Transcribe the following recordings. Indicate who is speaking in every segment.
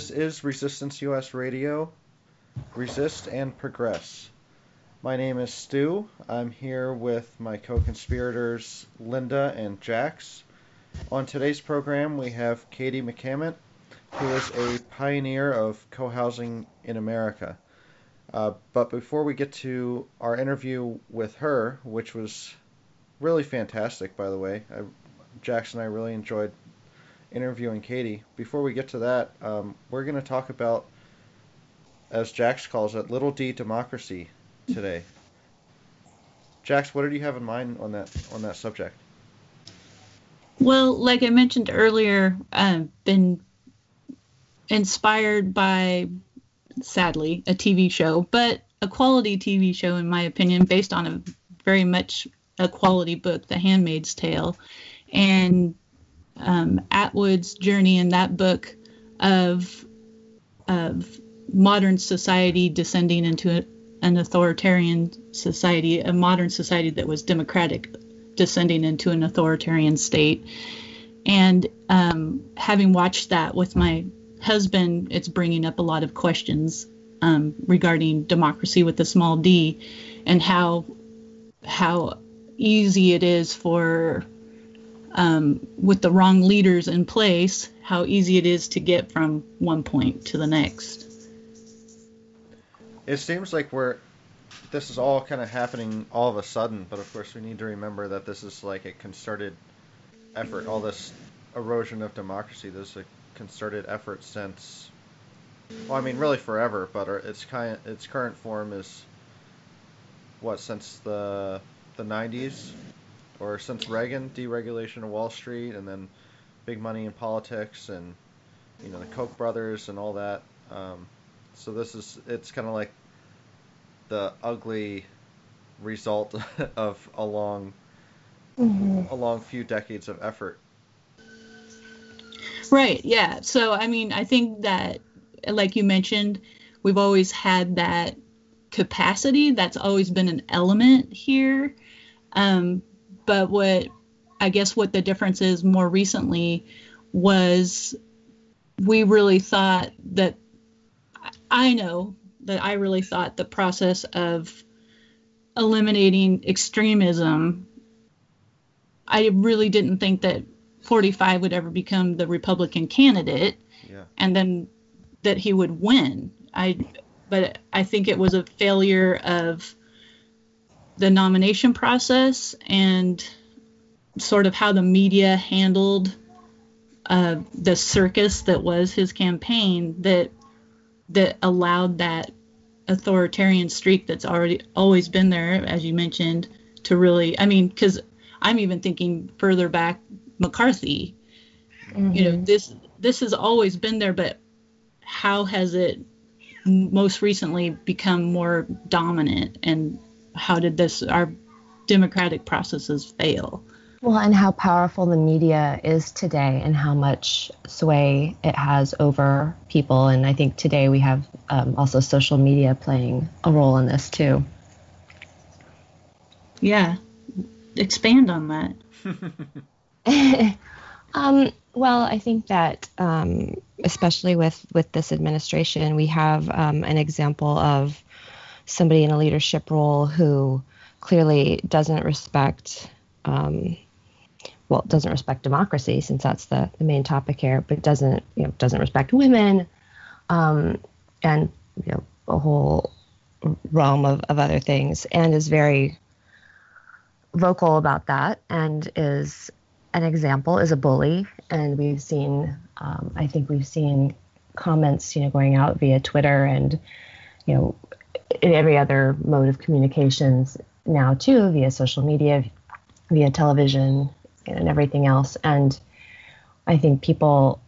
Speaker 1: This is Resistance US Radio. Resist and progress. My name is Stu. I'm here with my co conspirators Linda and Jax. On today's program, we have Katie McCamant, who is a pioneer of co housing in America. Uh, but before we get to our interview with her, which was really fantastic, by the way, I, Jax and I really enjoyed interviewing Katie. Before we get to that, um, we're going to talk about, as Jax calls it, little d democracy today. Jax, what did you have in mind on that on that subject?
Speaker 2: Well, like I mentioned earlier, I've been inspired by, sadly, a TV show, but a quality TV show, in my opinion, based on a very much a quality book, The Handmaid's Tale. And um, Atwood's journey in that book of of modern society descending into a, an authoritarian society, a modern society that was democratic, descending into an authoritarian state. And um, having watched that with my husband, it's bringing up a lot of questions um, regarding democracy with a small d, and how how easy it is for um, with the wrong leaders in place, how easy it is to get from one point to the next.
Speaker 1: It seems like we're this is all kind of happening all of a sudden, but of course we need to remember that this is like a concerted effort. All this erosion of democracy, this is a concerted effort since, well, I mean, really forever, but its kind its current form is what since the the 90s or since Reagan, deregulation of Wall Street, and then big money in politics, and you know the Koch brothers and all that. Um, so this is it's kind of like the ugly result of a long, mm-hmm. a long few decades of effort.
Speaker 2: Right. Yeah. So I mean, I think that, like you mentioned, we've always had that capacity. That's always been an element here. Um, but what I guess what the difference is more recently was we really thought that I know that I really thought the process of eliminating extremism, I really didn't think that 45 would ever become the Republican candidate yeah. and then that he would win. I but I think it was a failure of the nomination process and sort of how the media handled uh, the circus that was his campaign that that allowed that authoritarian streak that's already always been there, as you mentioned, to really. I mean, because I'm even thinking further back, McCarthy. Mm-hmm. You know, mm-hmm. this this has always been there, but how has it most recently become more dominant and how did this our democratic processes fail?
Speaker 3: Well, and how powerful the media is today, and how much sway it has over people. And I think today we have um, also social media playing a role in this too.
Speaker 2: Yeah, expand on that.
Speaker 3: um, well, I think that um, especially with with this administration, we have um, an example of somebody in a leadership role who clearly doesn't respect um, well doesn't respect democracy since that's the, the main topic here but doesn't you know doesn't respect women um, and you know a whole realm of, of other things and is very vocal about that and is an example is a bully. And we've seen um, i think we've seen comments you know going out via twitter and you know in every other mode of communications now too via social media via television and everything else. And i think people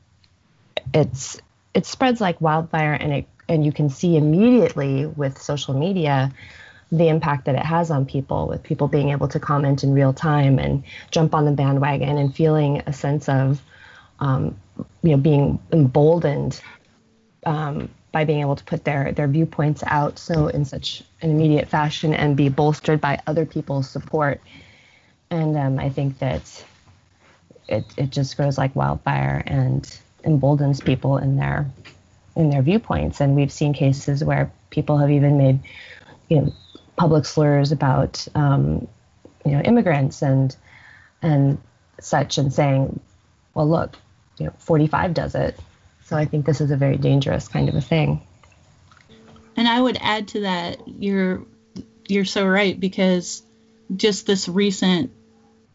Speaker 3: it's it spreads like wildfire and it and you can see immediately with social media the impact that it has on people with people being able to comment in real time and jump on the bandwagon and feeling a sense of um, you know being emboldened um, by being able to put their their viewpoints out so in such an immediate fashion and be bolstered by other people's support. And um, I think that it it just grows like wildfire and emboldens people in their in their viewpoints. And we've seen cases where people have even made, you know, public slurs about, um, you know, immigrants and and such, and saying, well, look, you know, 45 does it. So I think this is a very dangerous kind of a thing.
Speaker 2: And I would add to that, you're you're so right because just this recent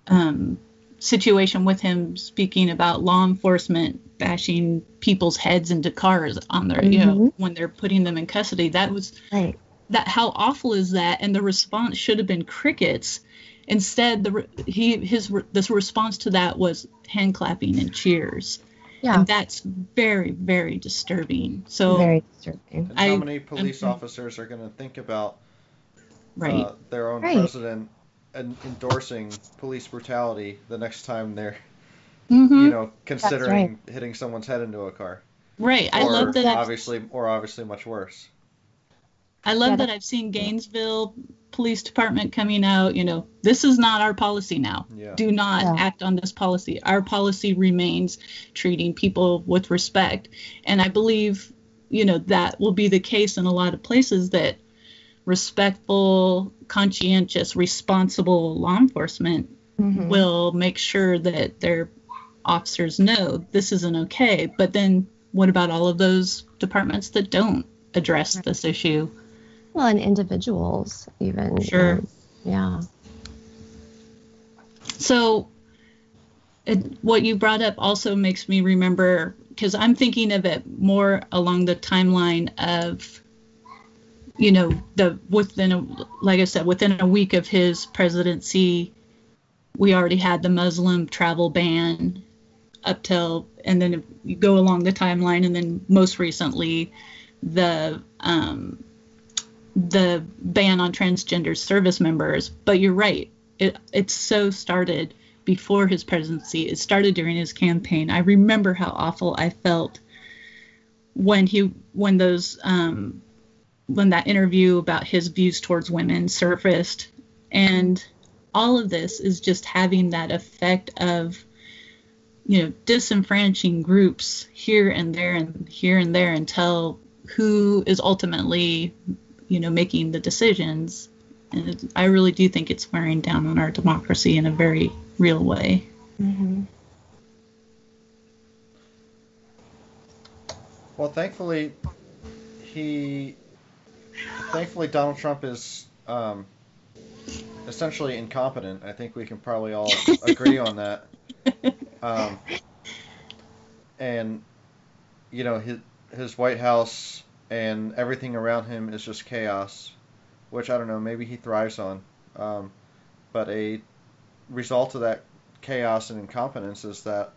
Speaker 2: um, situation with him speaking about law enforcement bashing people's heads into cars on their mm-hmm. you know mm-hmm. when they're putting them in custody that was
Speaker 3: right
Speaker 2: that how awful is that and the response should have been crickets instead the he his this response to that was hand clapping and cheers yeah. And that's very, very disturbing. So
Speaker 3: very disturbing.
Speaker 1: And how I, many police I'm, officers are going to think about right. Uh, their own right. president and endorsing police brutality the next time they're, mm-hmm. you know, considering right. hitting someone's head into a car.
Speaker 2: Right. I love that.
Speaker 1: Obviously, or obviously much worse.
Speaker 2: I love yeah, that I've seen Gainesville Police Department coming out. You know, this is not our policy now. Yeah. Do not yeah. act on this policy. Our policy remains treating people with respect, and I believe, you know, that will be the case in a lot of places that respectful, conscientious, responsible law enforcement mm-hmm. will make sure that their officers know this isn't okay. But then what about all of those departments that don't address right. this issue?
Speaker 3: Well, and individuals, even.
Speaker 2: Sure. Um,
Speaker 3: yeah.
Speaker 2: So, it, what you brought up also makes me remember because I'm thinking of it more along the timeline of you know, the within a, like I said, within a week of his presidency, we already had the Muslim travel ban up till, and then you go along the timeline, and then most recently, the um, the ban on transgender service members. But you're right, it it so started before his presidency. It started during his campaign. I remember how awful I felt when he when those um, when that interview about his views towards women surfaced. And all of this is just having that effect of, you know, disenfranchising groups here and there and here and there until who is ultimately, you know, making the decisions. And it, I really do think it's wearing down on our democracy in a very real way.
Speaker 3: Mm-hmm.
Speaker 1: Well, thankfully, he thankfully, Donald Trump is um, essentially incompetent. I think we can probably all agree on that. Um, and you know his his White House and everything around him is just chaos, which I don't know. Maybe he thrives on. Um, but a result of that chaos and incompetence is that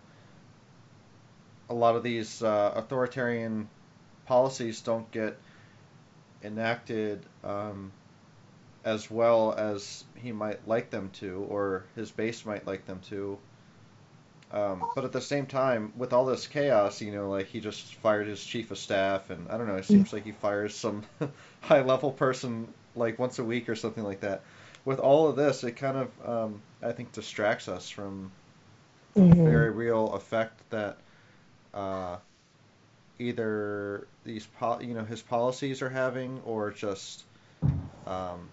Speaker 1: a lot of these uh, authoritarian policies don't get enacted um, as well as he might like them to, or his base might like them to. Um, but at the same time, with all this chaos, you know, like he just fired his chief of staff, and I don't know, it seems like he fires some high level person like once a week or something like that. With all of this, it kind of, um, I think, distracts us from mm-hmm. the very real effect that uh, either these po- you know his policies are having or just um,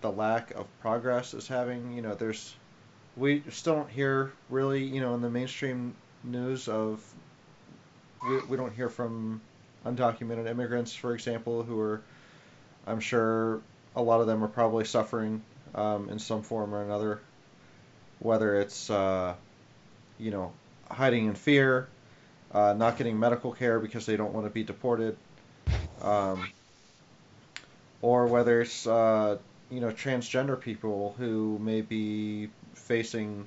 Speaker 1: the lack of progress is having. You know, there's we still don't hear really you know in the mainstream news of we, we don't hear from undocumented immigrants, for example, who are I'm sure a lot of them are probably suffering um, in some form or another, whether it's uh, you know hiding in fear uh, not getting medical care because they don't want to be deported, um, or whether it's uh, you know transgender people who may be facing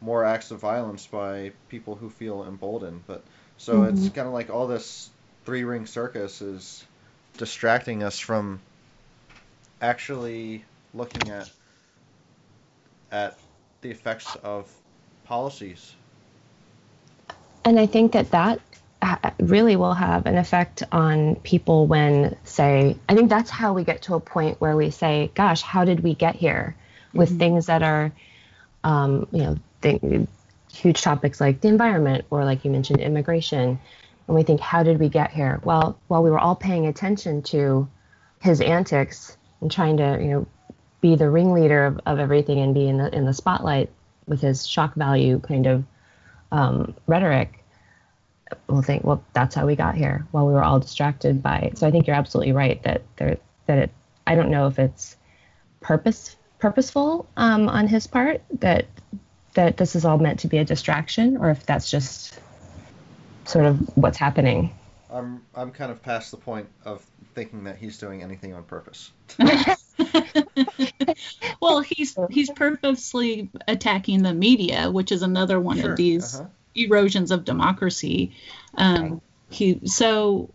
Speaker 1: more acts of violence by people who feel emboldened. But so mm-hmm. it's kind of like all this three ring circus is distracting us from actually looking at at the effects of policies
Speaker 3: and I think that that really will have an effect on people when, say, I think that's how we get to a point where we say, gosh, how did we get here with mm-hmm. things that are, um, you know, huge topics like the environment or, like you mentioned, immigration. and we think, how did we get here? Well, while we were all paying attention to his antics and trying to, you know, be the ringleader of, of everything and be in the in the spotlight with his shock value kind of um, rhetoric, we'll think, well, that's how we got here. While we were all distracted by it. So I think you're absolutely right that there that it. I don't know if it's purpose purposeful um, on his part that that this is all meant to be a distraction, or if that's just sort of what's happening.
Speaker 1: I'm I'm kind of past the point of thinking that he's doing anything on purpose.
Speaker 2: well, he's he's purposely attacking the media, which is another one sure. of these uh-huh. erosions of democracy. Um, he so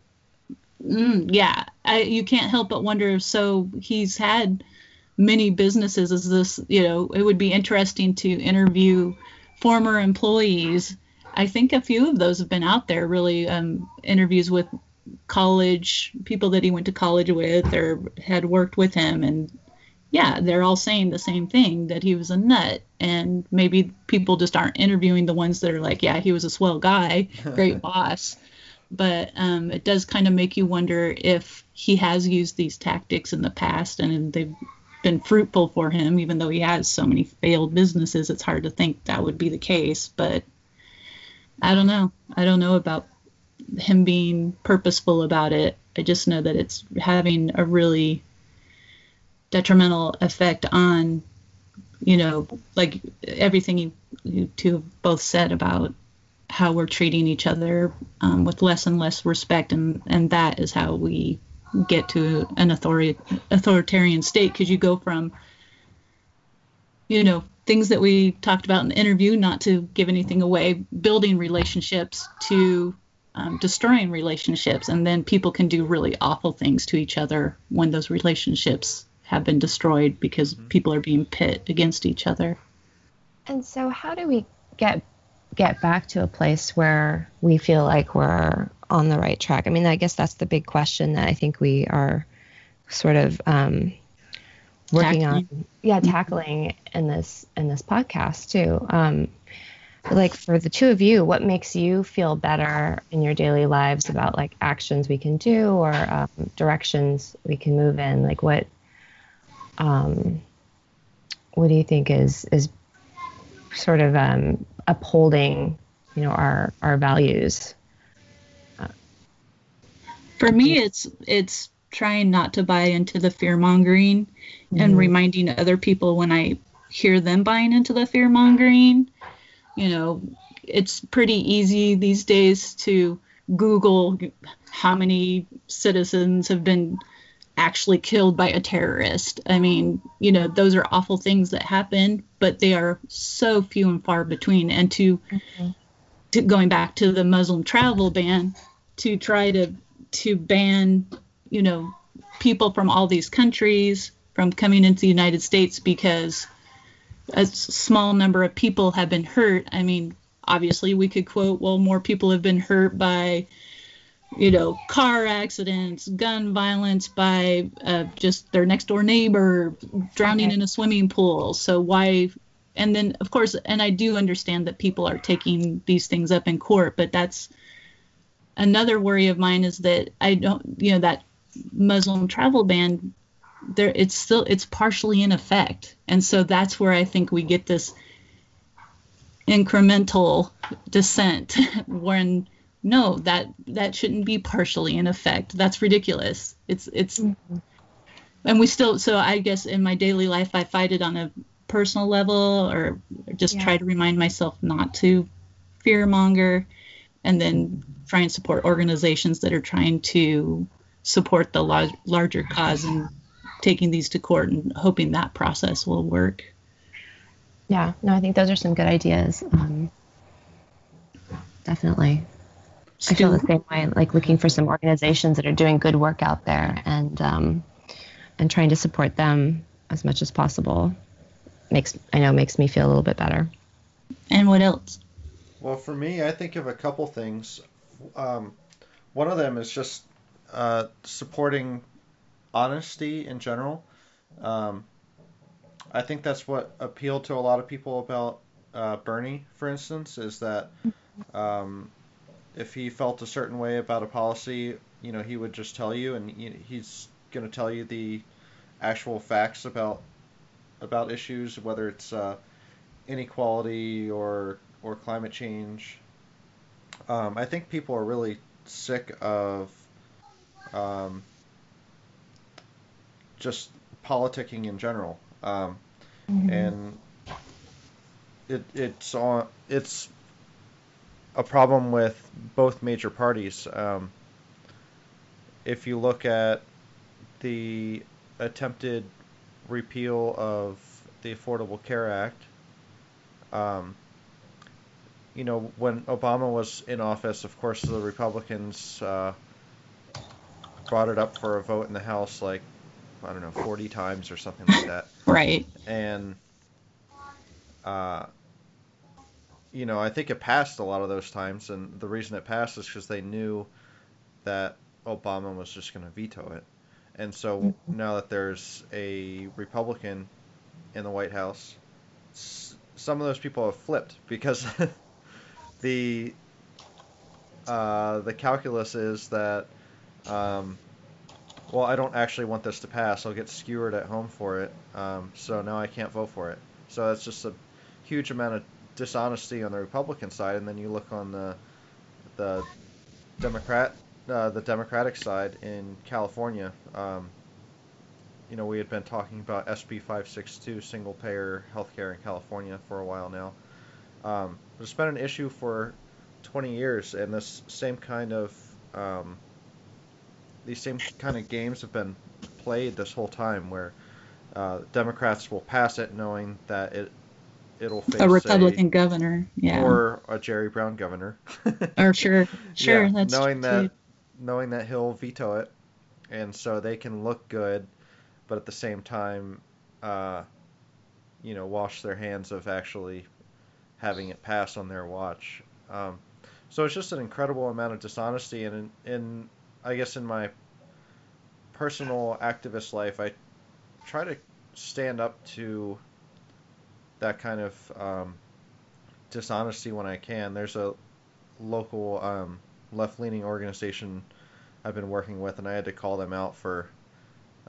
Speaker 2: mm, yeah, I, you can't help but wonder. So he's had many businesses. Is this you know? It would be interesting to interview former employees. I think a few of those have been out there. Really, um, interviews with college people that he went to college with or had worked with him and yeah they're all saying the same thing that he was a nut and maybe people just aren't interviewing the ones that are like yeah he was a swell guy great boss but um, it does kind of make you wonder if he has used these tactics in the past and they've been fruitful for him even though he has so many failed businesses it's hard to think that would be the case but i don't know i don't know about him being purposeful about it. I just know that it's having a really detrimental effect on, you know, like everything you, you two both said about how we're treating each other um, with less and less respect, and and that is how we get to an authority authoritarian state because you go from, you know, things that we talked about in the interview, not to give anything away, building relationships to um, destroying relationships, and then people can do really awful things to each other when those relationships have been destroyed because mm-hmm. people are being pit against each other.
Speaker 3: And so, how do we get get back to a place where we feel like we're on the right track? I mean, I guess that's the big question that I think we are sort of um, working tackling. on. Yeah, tackling in this in this podcast too. Um, like for the two of you, what makes you feel better in your daily lives about like actions we can do or um, directions we can move in? Like what, um, what do you think is is sort of um, upholding, you know, our our values?
Speaker 2: For me, it's it's trying not to buy into the fear mongering mm-hmm. and reminding other people when I hear them buying into the fear mongering you know, it's pretty easy these days to Google how many citizens have been actually killed by a terrorist. I mean, you know, those are awful things that happen, but they are so few and far between. And to, mm-hmm. to going back to the Muslim travel ban, to try to to ban, you know, people from all these countries from coming into the United States because a small number of people have been hurt. I mean, obviously, we could quote, well, more people have been hurt by, you know, car accidents, gun violence, by uh, just their next door neighbor drowning okay. in a swimming pool. So why? And then, of course, and I do understand that people are taking these things up in court, but that's another worry of mine is that I don't, you know, that Muslim travel ban there it's still it's partially in effect and so that's where i think we get this incremental descent when no that that shouldn't be partially in effect that's ridiculous it's it's mm-hmm. and we still so i guess in my daily life i fight it on a personal level or just yeah. try to remind myself not to fear monger and then try and support organizations that are trying to support the larger cause and taking these to court and hoping that process will work.
Speaker 3: Yeah, no, I think those are some good ideas. Um, definitely. I feel the same way, like looking for some organizations that are doing good work out there and um, and trying to support them as much as possible makes I know makes me feel a little bit better.
Speaker 2: And what else?
Speaker 1: Well, for me, I think of a couple things. Um, one of them is just uh, supporting honesty in general. Um, I think that's what appealed to a lot of people about uh, Bernie, for instance, is that um, if he felt a certain way about a policy, you know, he would just tell you, and he's going to tell you the actual facts about about issues, whether it's uh, inequality or or climate change. Um, I think people are really sick of um, just politicking in general, um, mm-hmm. and it it's on it's a problem with both major parties. Um, if you look at the attempted repeal of the Affordable Care Act, um, you know, when Obama was in office, of course, the Republicans uh, brought it up for a vote in the House like, I don't know, 40 times or something like that.
Speaker 2: Right.
Speaker 1: And, uh, you know, I think it passed a lot of those times, and the reason it passed is because they knew that Obama was just going to veto it. And so mm-hmm. now that there's a Republican in the White House, some of those people have flipped because the uh, the calculus is that um, well, I don't actually want this to pass. I'll get skewered at home for it, um, so now I can't vote for it. So it's just a huge amount of dishonesty on the Republican side, and then you look on the the Democrat uh, the Democratic side in California. Um, you know, we had been talking about SB 562, single payer healthcare in California, for a while now. Um, it's been an issue for 20 years, and this same kind of um, these same kind of games have been played this whole time, where uh, Democrats will pass it knowing that it it'll face
Speaker 2: a Republican a, governor, yeah,
Speaker 1: or a Jerry Brown governor.
Speaker 2: or sure, sure, yeah, that's
Speaker 1: knowing that knowing that he'll veto it, and so they can look good, but at the same time, uh, you know, wash their hands of actually having it pass on their watch. Um, so it's just an incredible amount of dishonesty, and in, in I guess in my personal activist life, I try to stand up to that kind of um, dishonesty when I can. There's a local um, left leaning organization I've been working with, and I had to call them out for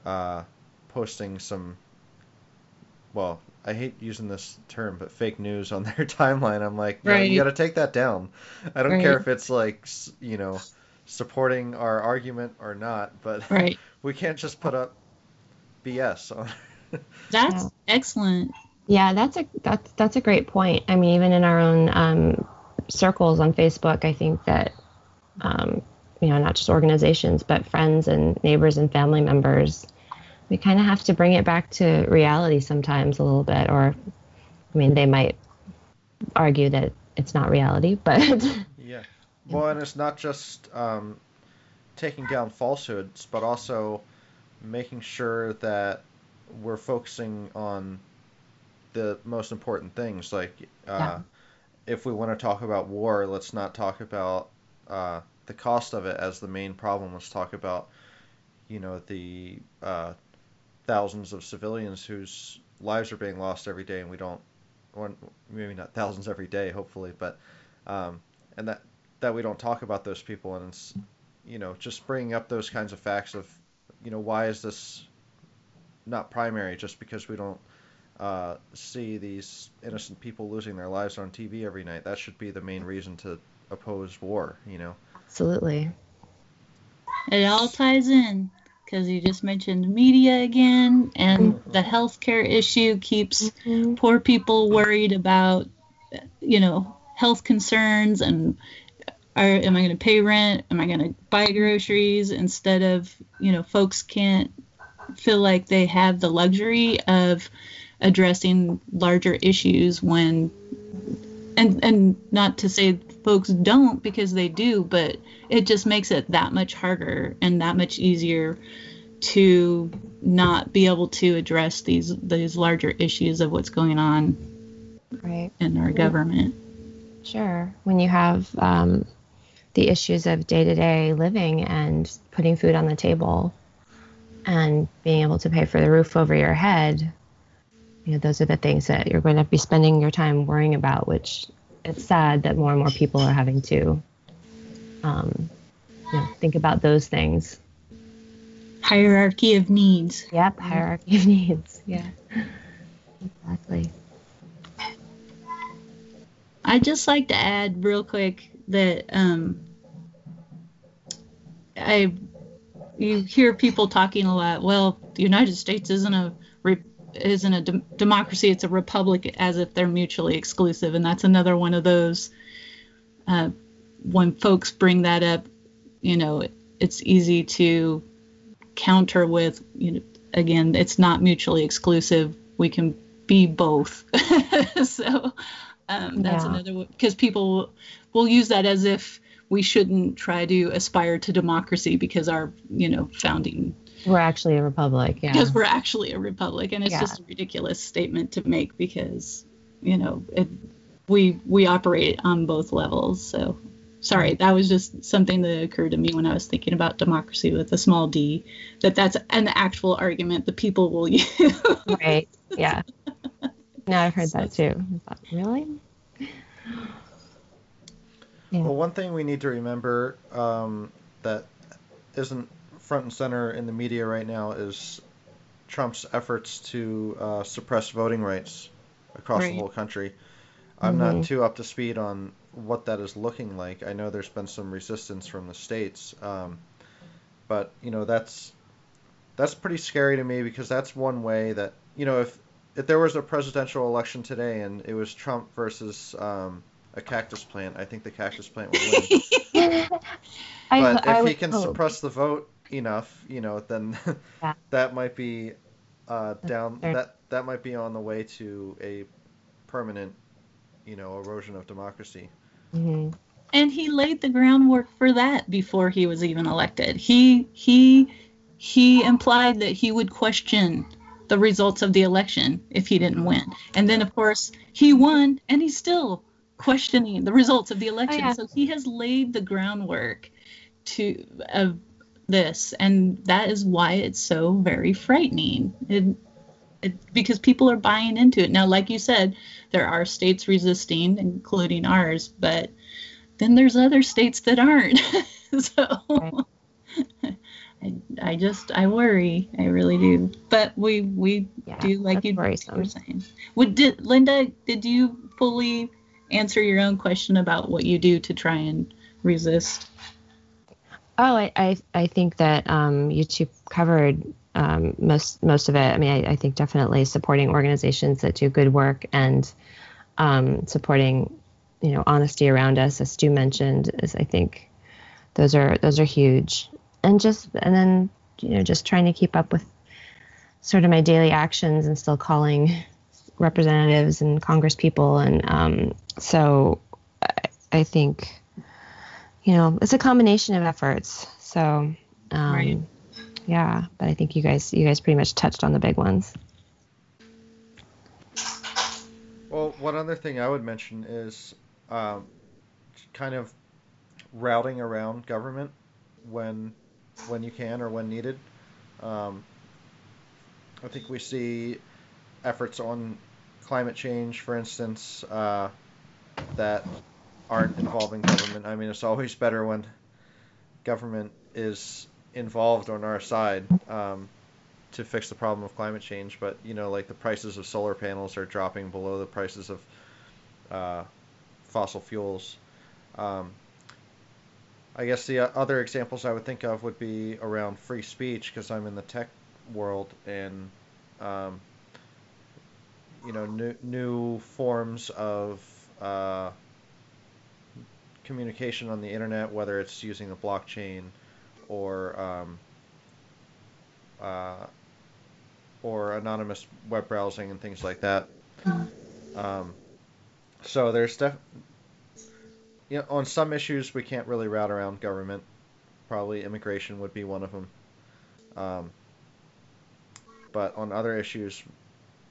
Speaker 1: uh, posting some. Well, I hate using this term, but fake news on their timeline. I'm like, no, right. you got to take that down. I don't right. care if it's like, you know, supporting our argument or not, but
Speaker 2: right.
Speaker 1: we can't just put up BS on.
Speaker 2: that's yeah. excellent.
Speaker 3: Yeah, that's a that's that's a great point. I mean, even in our own um, circles on Facebook, I think that um, you know, not just organizations, but friends and neighbors and family members. We kind of have to bring it back to reality sometimes a little bit, or, I mean, they might argue that it's not reality, but.
Speaker 1: yeah. Well, and it's not just um, taking down falsehoods, but also making sure that we're focusing on the most important things. Like, uh, yeah. if we want to talk about war, let's not talk about uh, the cost of it as the main problem. Let's talk about, you know, the uh, thousands of civilians whose lives are being lost every day, and we don't, or maybe not thousands every day, hopefully, but, um, and that that we don't talk about those people, and it's, you know, just bringing up those kinds of facts of, you know, why is this not primary just because we don't uh, see these innocent people losing their lives on TV every night. That should be the main reason to oppose war, you know.
Speaker 3: Absolutely.
Speaker 2: It all ties in because you just mentioned media again, and mm-hmm. the healthcare issue keeps mm-hmm. poor people worried about, you know, health concerns and are, am I going to pay rent? Am I going to buy groceries? Instead of, you know, folks can't feel like they have the luxury of addressing larger issues when and and not to say folks don't because they do, but it just makes it that much harder and that much easier to not be able to address these these larger issues of what's going on
Speaker 3: right
Speaker 2: in our government.
Speaker 3: Sure, when you have um, the issues of day to day living and putting food on the table and being able to pay for the roof over your head you know, those are the things that you're going to be spending your time worrying about, which it's sad that more and more people are having to um, you know, think about those things.
Speaker 2: Hierarchy of needs.
Speaker 3: Yep, hierarchy of needs. Yeah, exactly.
Speaker 2: I'd just like to add real quick that um, I you hear people talking a lot. Well, the United States isn't a re- isn't a de- democracy; it's a republic, as if they're mutually exclusive, and that's another one of those. Uh, when folks bring that up, you know, it's easy to counter with, you know, again, it's not mutually exclusive. We can be both. so um, that's
Speaker 3: Yeah.
Speaker 2: another because people will, will use that as if we shouldn't try to aspire to democracy because our you know founding
Speaker 3: We're actually a republic. Yeah.
Speaker 2: because we're actually a republic and it's
Speaker 3: Yeah.
Speaker 2: just a ridiculous statement to make because you know it, we we operate on both levels so sorry that was just something that occurred to me when i was thinking about democracy with a small d that that's an actual argument the people will use
Speaker 3: right. Yeah. No, I've heard that too. I thought, really? Yeah.
Speaker 1: Well, one thing we need to remember um, that isn't front and center in the media right now is Trump's efforts to uh, suppress voting rights across
Speaker 2: Right.
Speaker 1: the whole country. I'm
Speaker 3: Mhm.
Speaker 1: not too up to speed on what that is looking like. I know there's been some resistance from the states, um, but you know that's that's pretty scary to me because that's one way that you know if if there was a presidential election today and it was Trump versus um, a cactus plant, I think the cactus plant would win. But
Speaker 3: I
Speaker 1: if he can
Speaker 3: hope.
Speaker 1: suppress the vote enough, you know, then
Speaker 3: Yeah.
Speaker 1: that might be uh, down. That that might be on the way to a permanent, you know, erosion of democracy.
Speaker 3: Mhm.
Speaker 2: and he laid the groundwork for that before he was even elected. He he he implied that he would question the results of the election if he didn't win. And then of course he won and he's still questioning the results of the election.
Speaker 3: yeah.
Speaker 2: So he has laid the groundwork to of this and that is why it's so very frightening. It, it, because people are buying into it. Now like you said, there are states resisting including ours, but then there's other states that aren't. so I, I just I worry. I really do. But we we
Speaker 3: Yeah,
Speaker 2: do like you were saying. Would did Linda? Did you fully answer your own question about what you do to try and resist?
Speaker 3: Oh, I, I, I think that um, you two covered um, most most of it. I mean, I, I think definitely supporting organizations that do good work and um, supporting, you know, honesty around us, as Stu mentioned, is I think those are those are huge. And just and then you know just trying to keep up with sort of my daily actions and still calling representatives and Congress people and um, so I, I think you know it's a combination of efforts so um,
Speaker 2: Right.
Speaker 3: yeah but i think you guys you guys pretty much touched on the big ones
Speaker 1: Well, one other thing I would mention is um, kind of routing around government when when you can or when needed. Um, I think we see efforts on climate change, for instance, uh, that aren't involving government. I mean, it's always better when government is involved on our side. Um, to fix the problem of climate change, but you know, like the prices of solar panels are dropping below the prices of uh, fossil fuels. Um, I guess the uh, other examples I would think of would be around free speech because I'm in the tech world and um, you know new new forms of uh, communication on the internet, whether it's using the blockchain or um, uh, or anonymous web browsing and things like that. Um, so there's def- you know, on some issues we can't really route around government. Probably immigration would be one of them. Um, but on other issues,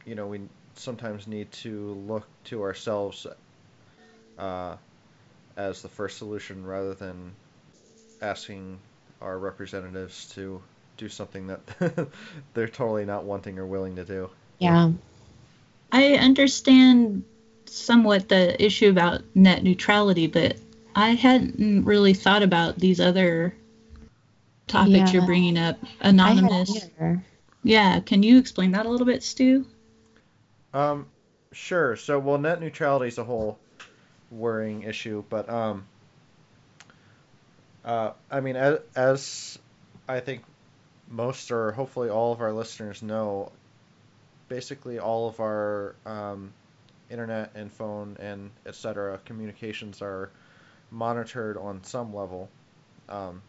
Speaker 1: you know, we sometimes need to look to ourselves uh, as the first solution rather than asking our representatives to do something that they're totally not wanting or willing to do.
Speaker 3: yeah
Speaker 2: I understand somewhat the issue about net neutrality, but I hadn't really thought about these other topics
Speaker 3: Yeah.
Speaker 2: you're bringing up. Anonymous. Yeah, can you explain that a little bit, Stu?
Speaker 1: Um, sure. So, well, net neutrality is a whole worrying issue, but um, uh, I mean, as, as I think most or hopefully all of our listeners know, basically all of our um, internet and phone and etc. communications are monitored on some level, um,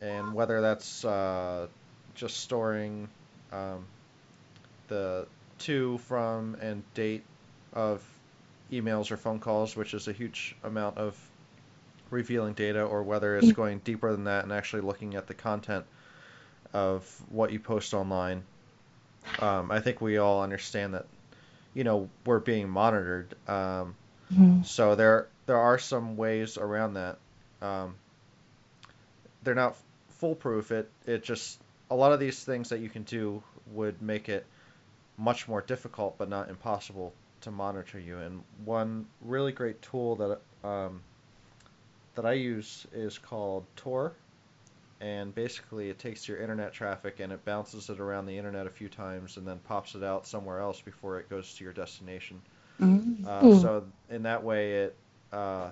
Speaker 1: and whether that's uh, just storing um, the to, from, and date of emails or phone calls, which is a huge amount of revealing data, or whether it's
Speaker 3: Mm.
Speaker 1: going deeper than that and actually looking at the content of what you post online. Um, I think we all understand that, you know, we're being monitored. Um,
Speaker 3: Mhm.
Speaker 1: so there there are some ways around that. Um, they're not foolproof. It it just a lot of these things that you can do would make it much more difficult, but not impossible to monitor you. And one really great tool that um, that I use is called Tor, and basically it takes your internet traffic and it bounces it around the internet a few times and then pops it out somewhere else before it goes to your destination.
Speaker 2: Mm.
Speaker 1: Uh. So in that way, it uh,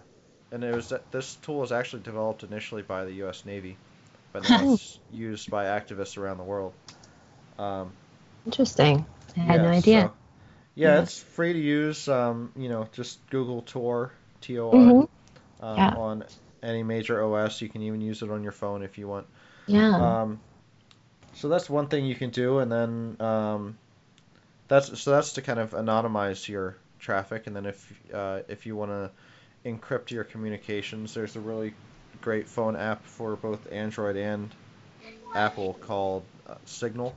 Speaker 1: and it was this tool was actually developed initially by the U.S. Navy, but now it's used by activists around the world. Um,
Speaker 3: Interesting. I had no idea.
Speaker 1: so- yeah,
Speaker 3: Yeah.
Speaker 1: it's free to use. Um, you know, just Google Tor, T O R,
Speaker 3: Mhm.
Speaker 1: um, on any major OS. You can even use it on your phone if you want.
Speaker 3: Yeah.
Speaker 1: Um, so that's one thing you can do, and then um, that's so that's to kind of anonymize your traffic, and then if uh, if you want to encrypt your communications, there's a really great phone app for both Android and Apple called uh, Signal,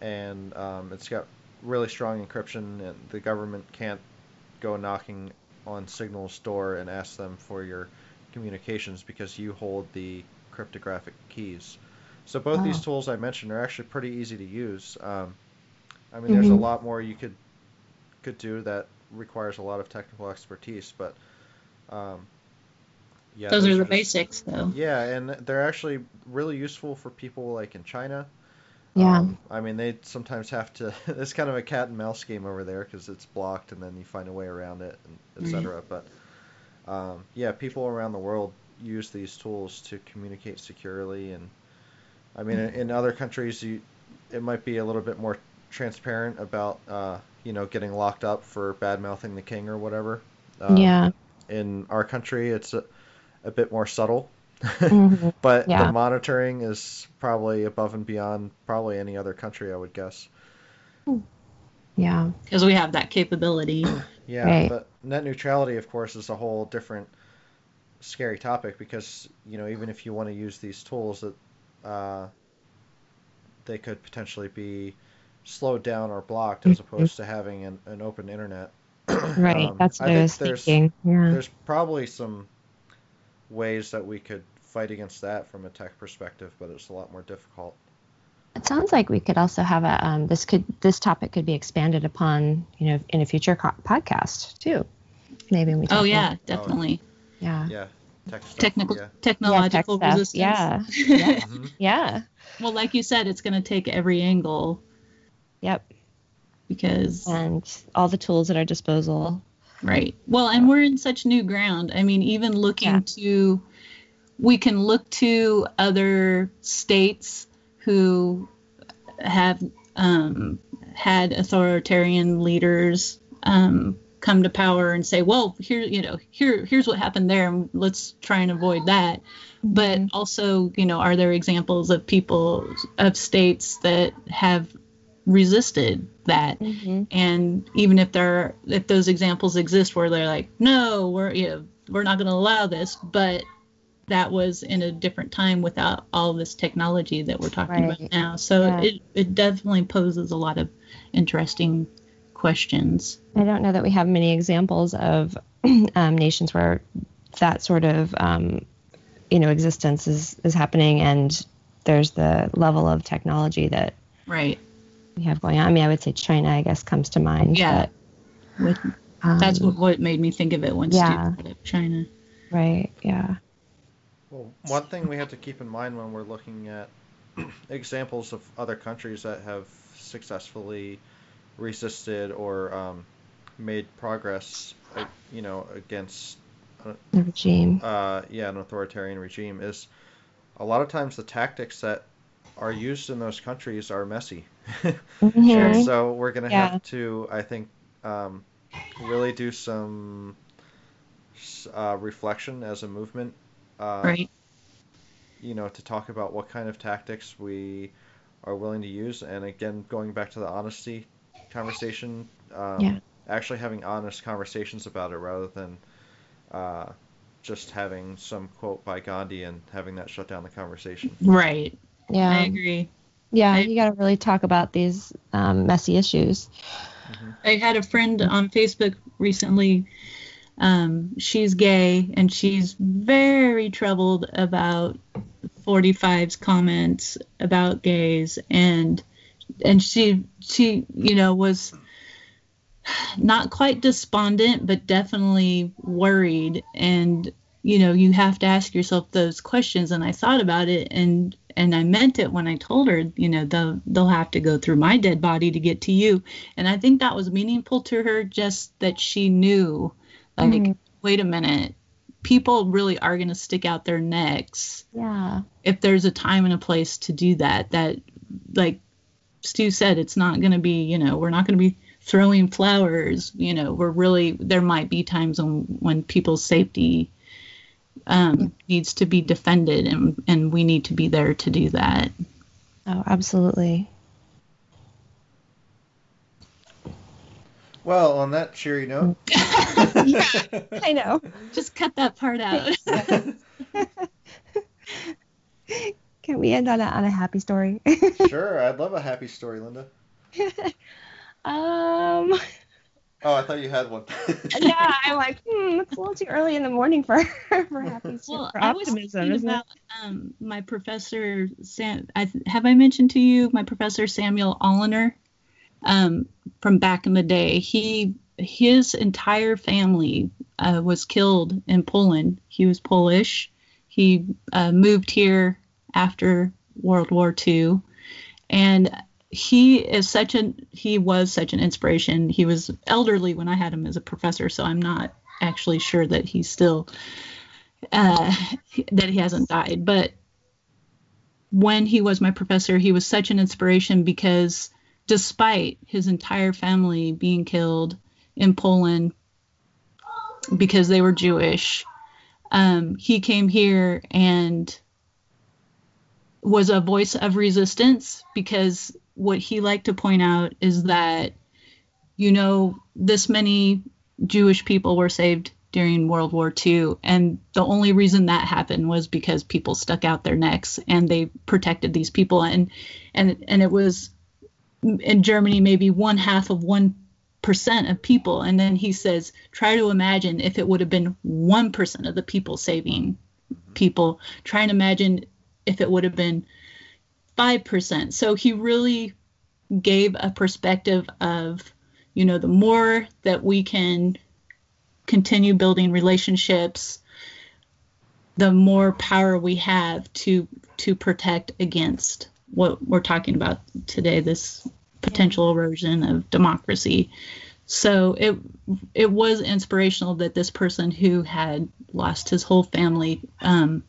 Speaker 1: and um, it's got really strong encryption, and the government can't go knocking on Signal's door and ask them for your communications because you hold the cryptographic keys. So both these
Speaker 3: Oh.
Speaker 1: tools I mentioned are actually pretty easy to use. Um, I mean, there's a
Speaker 3: Mhm.
Speaker 1: lot more you could could do that requires a lot of technical expertise, but um, yeah,
Speaker 2: Those are the
Speaker 1: just-
Speaker 2: basics, though.
Speaker 1: Yeah, and they're actually really useful for people like in China.
Speaker 3: Yeah.
Speaker 1: Um, I mean, they sometimes have to. It's kind of a cat and mouse game over there because it's blocked, and then you find a way around it, and etc. But um, yeah, people around the world use these tools to communicate securely, and I mean, in, in other countries, you it might be a little bit more transparent about uh, you know getting locked up for bad mouthing the king or whatever. Um,
Speaker 3: yeah.
Speaker 1: In our country, it's a, a bit more subtle.
Speaker 3: Mhm.
Speaker 1: But
Speaker 3: Yeah.
Speaker 1: the monitoring is probably above and beyond probably any other country, I would guess.
Speaker 3: Yeah.
Speaker 2: Because we have that capability.
Speaker 1: Yeah,
Speaker 3: Right.
Speaker 1: but net neutrality, of course, is a whole different scary topic because you know even if you want to use these tools, that uh, they could potentially be slowed down or blocked as
Speaker 3: Mhm.
Speaker 1: opposed to having an, an open internet.
Speaker 3: Right.
Speaker 1: Um,
Speaker 3: That's what I,
Speaker 1: think
Speaker 3: was
Speaker 1: there's
Speaker 3: thinking. Yeah.
Speaker 1: there's probably some ways that we could fight against that from a tech perspective, but it's a lot more difficult.
Speaker 3: It sounds like we could also have a um, this could this topic could be expanded upon you know in a future co- podcast too. Maybe when we.
Speaker 2: oh yeah,
Speaker 3: about-
Speaker 2: definitely.
Speaker 3: Yeah.
Speaker 1: Yeah, tech stuff.
Speaker 2: Technical,
Speaker 1: Yeah.
Speaker 2: technological
Speaker 3: Yeah, tech
Speaker 2: resistance.
Speaker 3: stuff. Yeah. Yeah.
Speaker 1: Mhm.
Speaker 3: Yeah.
Speaker 2: well, like you said, it's going to take every angle
Speaker 3: Yep.
Speaker 2: because
Speaker 3: And all the tools at our disposal.
Speaker 2: Right. Well, and we're in such new ground. I mean, even looking
Speaker 3: Yeah.
Speaker 2: to, we can look to other states who have um, had authoritarian leaders um, come to power and say, well, here, you know, here, here's what happened there, and let's try and avoid that. But
Speaker 3: Mhm.
Speaker 2: also, you know, are there examples of people of states that have resisted that?
Speaker 3: Mhm.
Speaker 2: and even if there if those examples exist where they're like no we're you know we're not going to allow this but that was in a different time without all this technology that we're talking
Speaker 3: Right.
Speaker 2: about now so
Speaker 3: Yeah.
Speaker 2: it, it definitely poses a lot of interesting questions
Speaker 3: I don't know that we have many examples of um, nations where that sort of um, you know existence is is happening, and there's the level of technology that
Speaker 2: right
Speaker 3: we have going on. I mean, I would say China, I guess, comes to mind.
Speaker 2: Yeah. with That's
Speaker 3: Um,
Speaker 2: what, what made me think of it when
Speaker 3: Yeah.
Speaker 2: Stu brought up China.
Speaker 3: right. Yeah.
Speaker 1: Well, one thing we have to keep in mind when we're looking at examples of other countries that have successfully resisted or um, made progress, uh, you know, against
Speaker 3: The regime.
Speaker 1: uh, yeah, an authoritarian regime is a lot of times the tactics that are used in those countries are messy.
Speaker 3: Mhm.
Speaker 1: So we're gonna
Speaker 3: Yeah.
Speaker 1: have to, I think, um, really do some uh, reflection as a movement. Uh,
Speaker 2: Right.
Speaker 1: You know, to talk about what kind of tactics we are willing to use, and again, going back to the honesty conversation, um,
Speaker 3: Yeah.
Speaker 1: actually having honest conversations about it rather than uh, just having some quote by Gandhi and having that shut down the conversation.
Speaker 2: Right.
Speaker 3: Yeah.
Speaker 2: I agree.
Speaker 3: Yeah. You got to really talk about these um, messy issues.
Speaker 2: I had a friend on Facebook recently. Um, she's gay and she's very troubled about 45's comments about gays and and she she you know was not quite despondent but definitely worried and you know you have to ask yourself those questions and I thought about it and and I meant it when I told her you know they'll they'll have to go through my dead body to get to you and I think that was meaningful to her just that she knew like
Speaker 3: Mhm.
Speaker 2: wait a minute people really are going to stick out their necks
Speaker 3: Yeah.
Speaker 2: if there's a time and a place to do that that like stu said it's not going to be you know we're not going to be throwing flowers you know we're really there might be times when when people's safety um, needs to be defended and and we need to be there to do that
Speaker 3: Oh, absolutely.
Speaker 1: Well, on that cheery note, yeah,
Speaker 3: I know.
Speaker 2: just cut that part out
Speaker 3: Can we end on a, on a happy story?
Speaker 1: sure, I'd love a happy story, Linda.
Speaker 3: um,
Speaker 1: Oh, I thought you had one.
Speaker 3: yeah, I'm like, hmm, it's a little too early in the morning for for happy
Speaker 2: well
Speaker 3: for
Speaker 2: i was
Speaker 3: optimism,
Speaker 2: thinking
Speaker 3: isn't
Speaker 2: about um, my professor sam I, have i mentioned to you my professor samuel alliner um, from back in the day. He his entire family uh, was killed in Poland. He was Polish. He uh, moved here after World War II, and he is such an he was such an inspiration. He was elderly when I had him as a professor, so I'm not actually sure that he's still uh, that he hasn't died, but when he was my professor, he was such an inspiration because despite his entire family being killed in Poland because they were Jewish, um, he came here and was a voice of resistance because what he liked to point out is that, you know, this many Jewish people were saved during World War II. And the only reason that happened was because people stuck out their necks and they protected these people. And and and it was in Germany maybe one half of one percent of people. And then he says, try to imagine if it would have been one percent of the people saving mm-hmm. people. Try and imagine if it would have been five percent. So he really gave a perspective of, you know, the more that we can continue building relationships, the more power we have to to protect against what we're talking about today, this potential erosion of democracy. So it it was inspirational that this person who had lost his whole family um,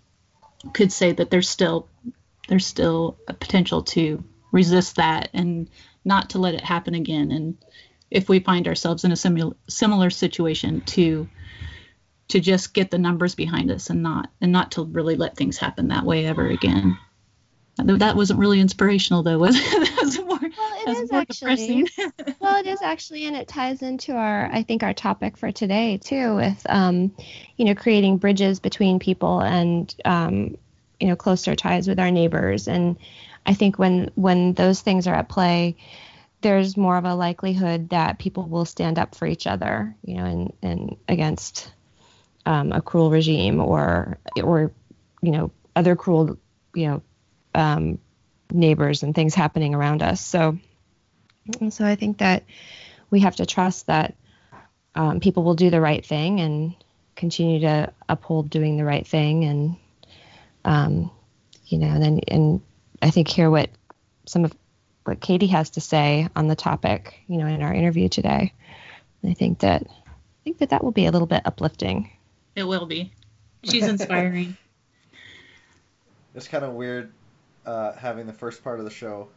Speaker 2: could say that there's still there's still a potential to resist that and not to let it happen again. And if we find ourselves in a similar similar situation, to to just get the numbers behind us and not and not to really let things happen that way ever again. That wasn't really inspirational, though, was it? was more,
Speaker 3: Well, it is
Speaker 2: more
Speaker 3: actually. well, it is actually, and it ties into our, I think, our topic for today too, with, um, you know, creating bridges between people and, um, you know, closer ties with our neighbors. And I think when when those things are at play, there's more of a likelihood that people will stand up for each other, you know, and and against um, a cruel regime or or you know other cruel, you know, um, neighbors and things happening around us. So. So I think that we have to trust that um, people will do the right thing and continue to uphold doing the right thing and um, you know and then and i think hear what some of what katie has to say on the topic you know in our interview today i think that i think that that will be a little bit uplifting
Speaker 2: it will be she's inspiring
Speaker 1: it's kind of weird uh, having the first part of the show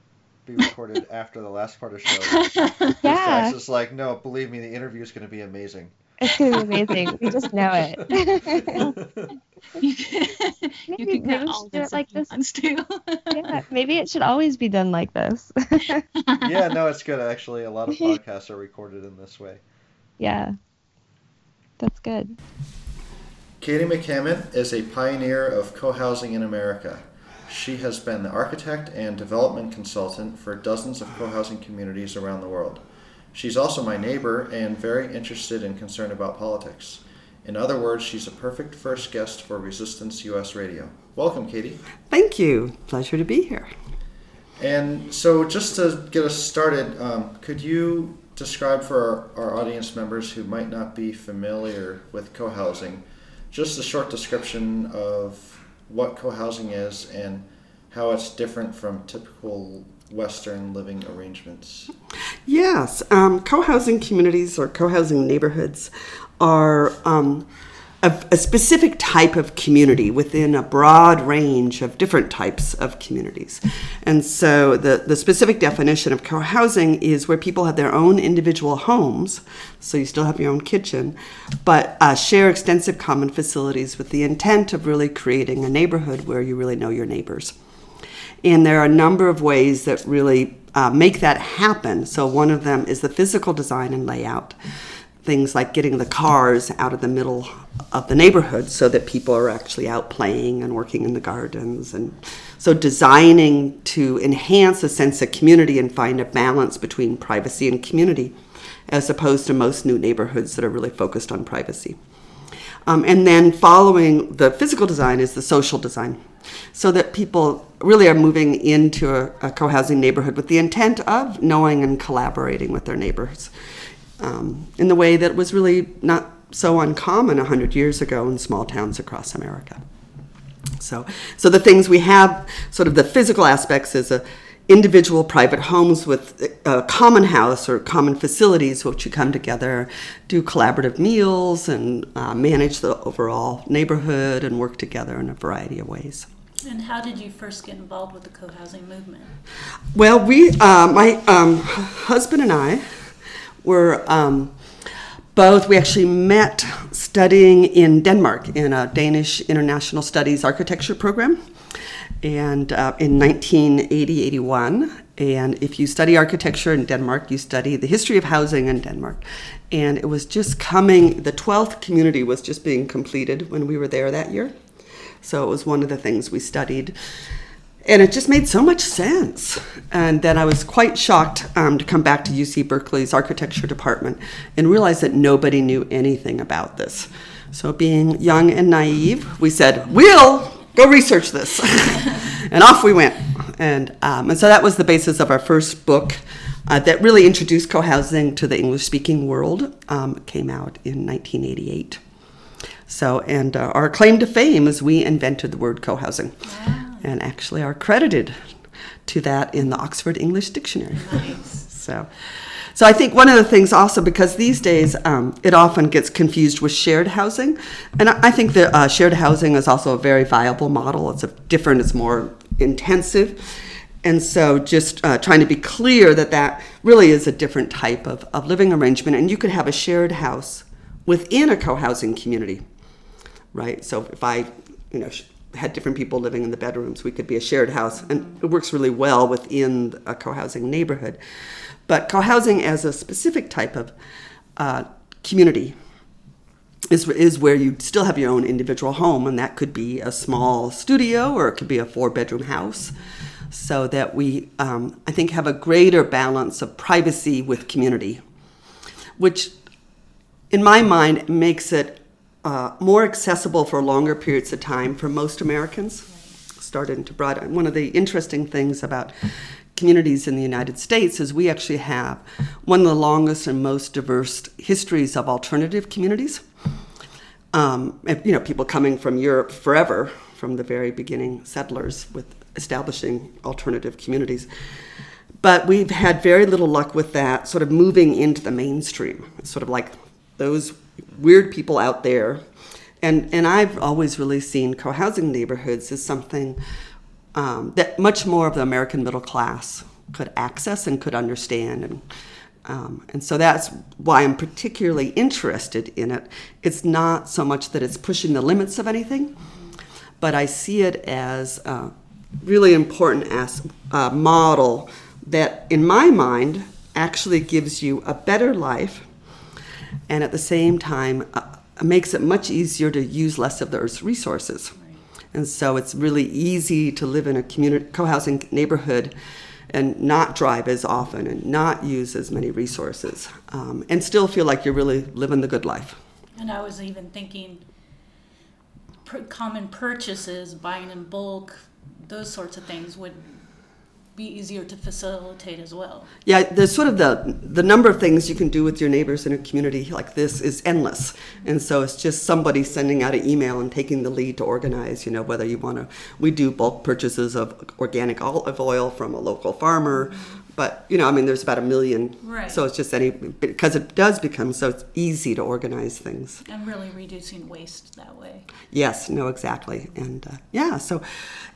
Speaker 1: be recorded after the last part of the show.
Speaker 3: yeah.
Speaker 1: It's just like, no, believe me, the interview is going to be amazing.
Speaker 3: It's going to be amazing. we just know it.
Speaker 2: you can, you can cut all this like this too.
Speaker 3: yeah, maybe it should always be done like this.
Speaker 1: yeah, no, it's good. Actually, a lot of podcasts are recorded in this way.
Speaker 3: Yeah, that's good.
Speaker 1: Katie McCamant is a pioneer of co-housing in America. She has been the architect and development consultant for dozens of co-housing communities around the world. She's also my neighbor and very interested and concerned about politics. In other words, she's a perfect first guest for Resistance US Radio. Welcome, Katie.
Speaker 4: Thank you. Pleasure to be here.
Speaker 1: And so, just to get us started, um, could you describe for our, our, audience members who might not be familiar with co housing just a short description of what co-housing is and how it's different from typical Western living arrangements.
Speaker 4: Yes, um, co-housing communities or co-housing neighborhoods are um, a, a, specific type of community within a broad range of different types of communities. And so the, the specific definition of co housing is where people have their own individual homes, so you still have your own kitchen, but uh, share extensive common facilities with the intent of really creating a neighborhood where you really know your neighbors. And there are a number of ways that really uh, make that happen. So, one of them is the physical design and layout. Things like getting the cars out of the middle of the neighborhood so that people are actually out playing and working in the gardens. And so designing to enhance a sense of community and find a balance between privacy and community as opposed to most new neighborhoods that are really focused on privacy um, and then following the physical design is the social design so that people really are moving into a, a co-housing neighborhood with the intent of knowing and collaborating with their neighbors um, in the way that was really not so uncommon 100 years ago in small towns across America. So, so the things we have, sort of the physical aspects, is a individual private homes with a common house or common facilities which you come together, do collaborative meals, and uh, manage the overall neighborhood and work together in a variety of ways.
Speaker 2: And how did you first get involved with the co-housing movement?
Speaker 4: Well, we, uh, my um, husband and I, were um, both, we actually met studying in Denmark in a Danish International Studies architecture program and uh, in 1980 81 and if you study architecture in denmark you study the history of housing in denmark and it was just coming the 12th community was just being completed when we were there that year so it was one of the things we studied and it just made so much sense. And then I was quite shocked um, to come back to UC Berkeley's architecture department and realize that nobody knew anything about this. So, being young and naive, we said, We'll go research this. and off we went. And, um, and so that was the basis of our first book uh, that really introduced co housing to the English speaking world. Um, came out in 1988. So, and uh, our claim to fame is we invented the word co housing. Wow and actually are credited to that in the Oxford English Dictionary. Nice. so, so I think one of the things also because these days um, it often gets confused with shared housing, and I think that uh, shared housing is also a very viable model. It's different, it's more intensive, and so just uh, trying to be clear that that really is a different type of, of living arrangement, and you could have a shared house within a co-housing community, right? So if I, you know had different people living in the bedrooms. We could be a shared house, and it works really well within a co-housing neighborhood. But co-housing as a specific type of uh, community is is where you still have your own individual home, and that could be a small studio or it could be a four-bedroom house. So that we, um, I think, have a greater balance of privacy with community, which, in my mind, makes it uh, more accessible for longer periods of time for most Americans. Started to broaden. One of the interesting things about communities in the United States is we actually have one of the longest and most diverse histories of alternative communities. Um, and, you know, people coming from Europe forever, from the very beginning, settlers with establishing alternative communities. But we've had very little luck with that sort of moving into the mainstream. Sort of like those weird people out there. And, and I've always really seen co housing neighborhoods as something um, that much more of the American middle class could access and could understand. And, um, and so that's why I'm particularly interested in it. It's not so much that it's pushing the limits of anything, but I see it as a really important as a model that, in my mind, actually gives you a better life and at the same time uh, makes it much easier to use less of those resources. And so it's really easy to live in a community co-housing neighborhood and not drive as often and not use as many resources um, and still feel like you're really living the good life.
Speaker 5: And I was even thinking common purchases, buying in bulk, those sorts of things would be easier to facilitate as well.
Speaker 4: Yeah, there's sort of the the number of things you can do with your neighbors in a community like this is endless, and so it's just somebody sending out an email and taking the lead to organize. You know, whether you want to, we do bulk purchases of organic olive oil from a local farmer. But you know, I mean, there's about a million,
Speaker 5: right.
Speaker 4: so it's just any because it does become so it's easy to organize things
Speaker 5: and really reducing waste that way.
Speaker 4: Yes, no, exactly, and uh, yeah, so,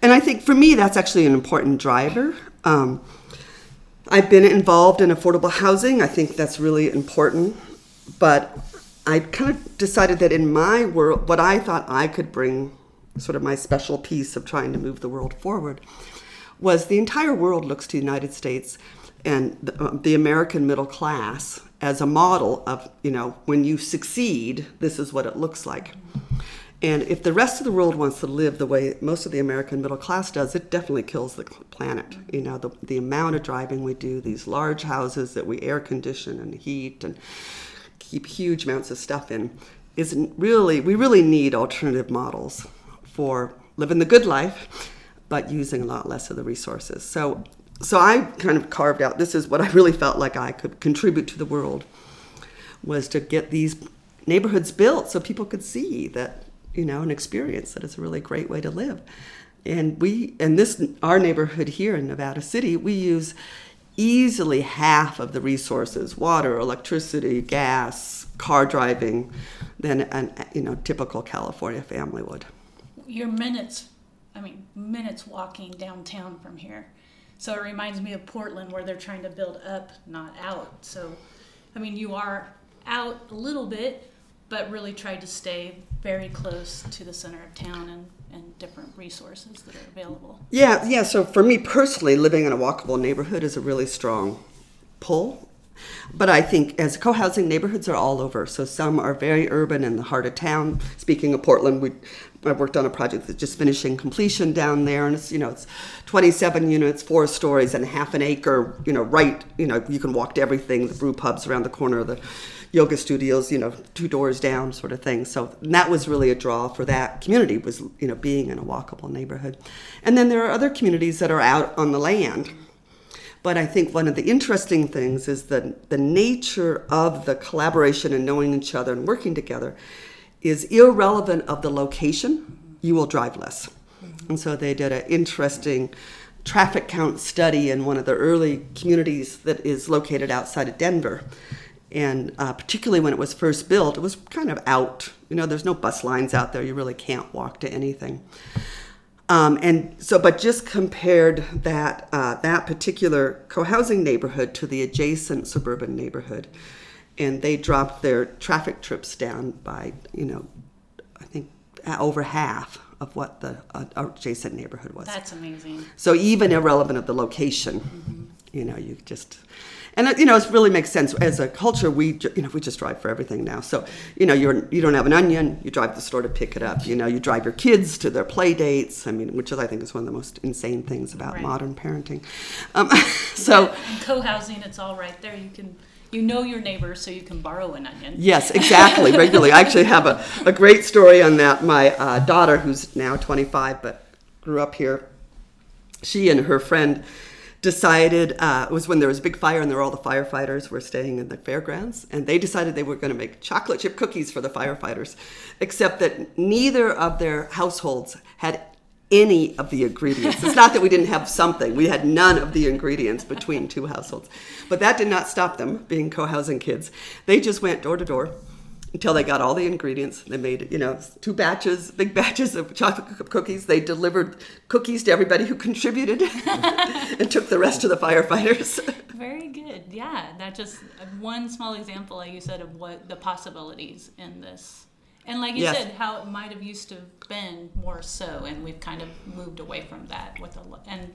Speaker 4: and I think for me that's actually an important driver um, I've been involved in affordable housing. I think that's really important. But I kind of decided that in my world, what I thought I could bring, sort of my special piece of trying to move the world forward, was the entire world looks to the United States and the, uh, the American middle class as a model of, you know, when you succeed, this is what it looks like. And if the rest of the world wants to live the way most of the American middle class does, it definitely kills the planet. You know, the, the amount of driving we do, these large houses that we air condition and heat and keep huge amounts of stuff in, isn't really, we really need alternative models for living the good life, but using a lot less of the resources. So, so I kind of carved out, this is what I really felt like I could contribute to the world, was to get these neighborhoods built so people could see that you know, an experience that is a really great way to live. And we, in this, our neighborhood here in Nevada City, we use easily half of the resources water, electricity, gas, car driving than an you know typical California family would.
Speaker 5: Your minutes, I mean minutes walking downtown from here. So it reminds me of Portland where they're trying to build up, not out. So I mean you are out a little bit, but really tried to stay very close to the center of town and, and different resources that are available.
Speaker 4: Yeah, yeah. So for me personally, living in a walkable neighborhood is a really strong pull. But I think as co-housing neighborhoods are all over. So some are very urban in the heart of town. Speaking of Portland, we I worked on a project that's just finishing completion down there, and it's you know it's 27 units, four stories, and half an acre. You know, right. You know, you can walk to everything. The brew pubs around the corner. The yoga studios, you know, two doors down sort of thing. So that was really a draw for that community was, you know, being in a walkable neighborhood. And then there are other communities that are out on the land. But I think one of the interesting things is that the nature of the collaboration and knowing each other and working together is irrelevant of the location, you will drive less. And so they did an interesting traffic count study in one of the early communities that is located outside of Denver and uh, particularly when it was first built, it was kind of out. You know, there's no bus lines out there. You really can't walk to anything. Um, and so, but just compared that uh, that particular co-housing neighborhood to the adjacent suburban neighborhood, and they dropped their traffic trips down by, you know, I think over half of what the uh, adjacent neighborhood was.
Speaker 5: That's amazing.
Speaker 4: So even irrelevant of the location, mm-hmm. you know, you just and you know it really makes sense. As a culture we you know we just drive for everything now. So you know you're you don't have an onion you drive to the store to pick it up. You know you drive your kids to their play dates. I mean which is i think is one of the most insane things about right. modern parenting. Um, so
Speaker 5: yeah, co-housing it's all right there. You can you know your neighbors so you can borrow an onion.
Speaker 4: Yes exactly regularly. I actually have a, a great story on that. My uh, daughter who's now 25 but grew up here she and her friend decided uh, it was when there was a big fire and there were all the firefighters were staying in the fairgrounds and they decided they were going to make chocolate chip cookies for the firefighters except that neither of their households had any of the ingredients. It's not that we didn't have something we had none of the ingredients between two households. But that did not stop them being co-housing kids. They just went door to door until they got all the ingredients. They made, you know, two batches, big batches of chocolate cookies. They delivered cookies to everybody who contributed and took the rest to the firefighters.
Speaker 5: Very good. Yeah, that just one small example, like you said, of what the possibilities in this. And like you
Speaker 4: Yes.
Speaker 5: said, how it might have used to have been more so, and we've kind of moved away from that with a, and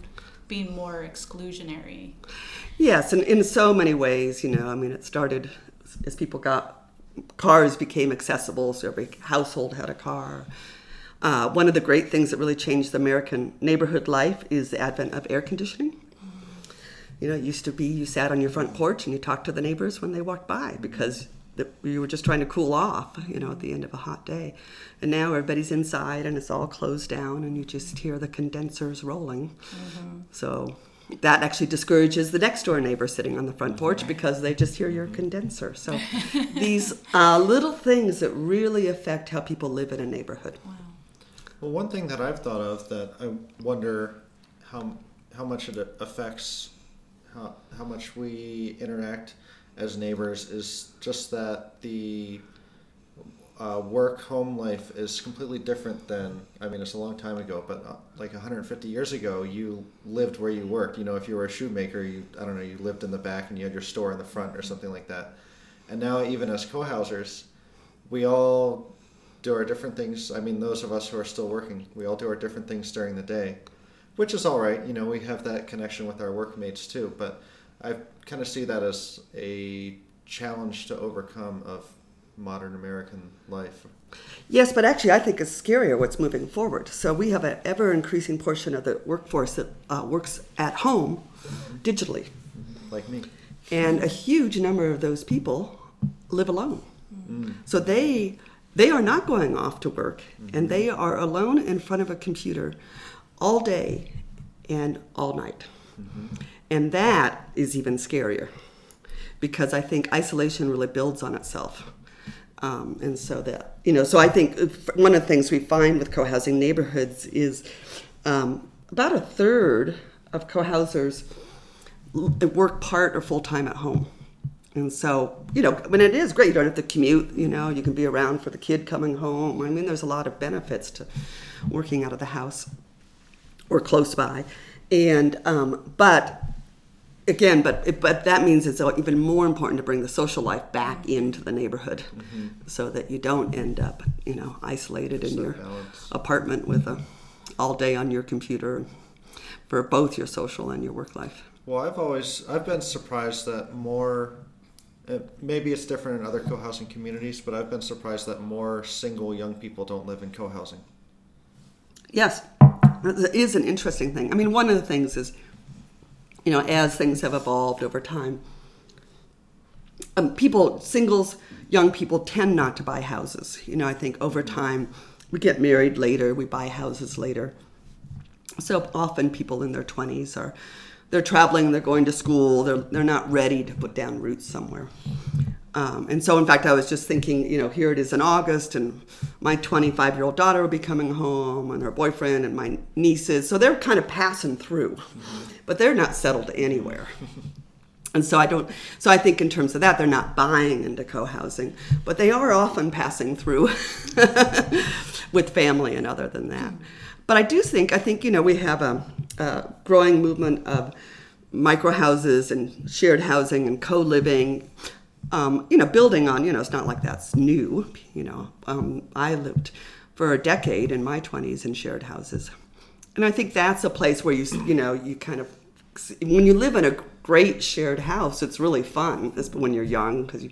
Speaker 5: being more exclusionary.
Speaker 4: Yes, and in so many ways, you know, I mean, it started as people got cars became accessible, so every household had a car. Uh, one of the great things that really changed the American neighborhood life is the advent of air conditioning. You know, it used to be you sat on your front porch and you talked to the neighbors when they walked by because the, you were just trying to cool off, you know, at the end of a hot day. And now everybody's inside and it's all closed down and you just hear the condensers rolling. So that actually discourages the next door neighbor sitting on the front porch because they just hear your condenser. So these uh, little things that really affect how people live in a neighborhood.
Speaker 1: Well, one thing that I've thought of that I wonder how how much it affects how how much we interact as neighbors is just that the uh, work home life is completely different than I mean it's a long time ago, but uh, like 150 years ago, you lived where you worked. You know, if you were a shoemaker, you I don't know, you lived in the back and you had your store in the front or something like that. And now, even as co-housers, we all do our different things. I mean, those of us who are still working, we all do our different things during the day, which is all right. You know, we have that connection with our workmates too. But I kind of see that as a challenge to overcome of modern American life.
Speaker 4: Yes, but actually, I think it's scarier what's moving forward. So we have an ever increasing portion of the workforce that uh, works at home digitally,
Speaker 1: Like me.
Speaker 4: and a huge number of those people live alone. Mm. So they they are not going off to work, and mm-hmm. they are alone in front of a computer all day and all night, mm-hmm. and that is even scarier because I think isolation really builds on itself. Um, and so that you know, so I think one of the things we find with co-housing neighborhoods is um, about a third of co-housers work part or full time at home. And so, you know, when it is great, you don't have to commute, you know, you can be around for the kid coming home. I mean, there's a lot of benefits to working out of the house or close by. And, um, but again, but, but that means it's uh, even more important to bring the social life back mm-hmm. into the neighborhood mm-hmm. so that you don't end up, you know, isolated in your
Speaker 1: balance.
Speaker 4: apartment with a, all day on your computer for both your social and your work life.
Speaker 1: Well, I've always I've been surprised that more. Uh, maybe it's different in other co-housing communities, but I've been surprised that more single young people don't live in co-housing.
Speaker 4: Yes, it is an interesting thing. I mean, one of the things is, you know, as things have evolved over time, um, people, singles, young people tend not to buy houses. You know, I think over time, we get married later, we buy houses later. So often people in their 20s are, they're traveling, they're going to school, they're, they're not ready to put down roots somewhere. Um, and so, in fact, I was just thinking, you know, here it is in August, and my 25 year old daughter will be coming home, and her boyfriend, and my nieces. So they're kind of passing through, but they're not settled anywhere. And so I don't. So I think in terms of that, they're not buying into co-housing, but they are often passing through with family and other than that. But I do think I think you know we have a, a growing movement of micro houses and shared housing and co-living. Um, you know, building on you know it's not like that's new. You know, um, I lived for a decade in my 20s in shared houses, and I think that's a place where you you know you kind of when you live in a great shared house, it's really fun when you're young because you,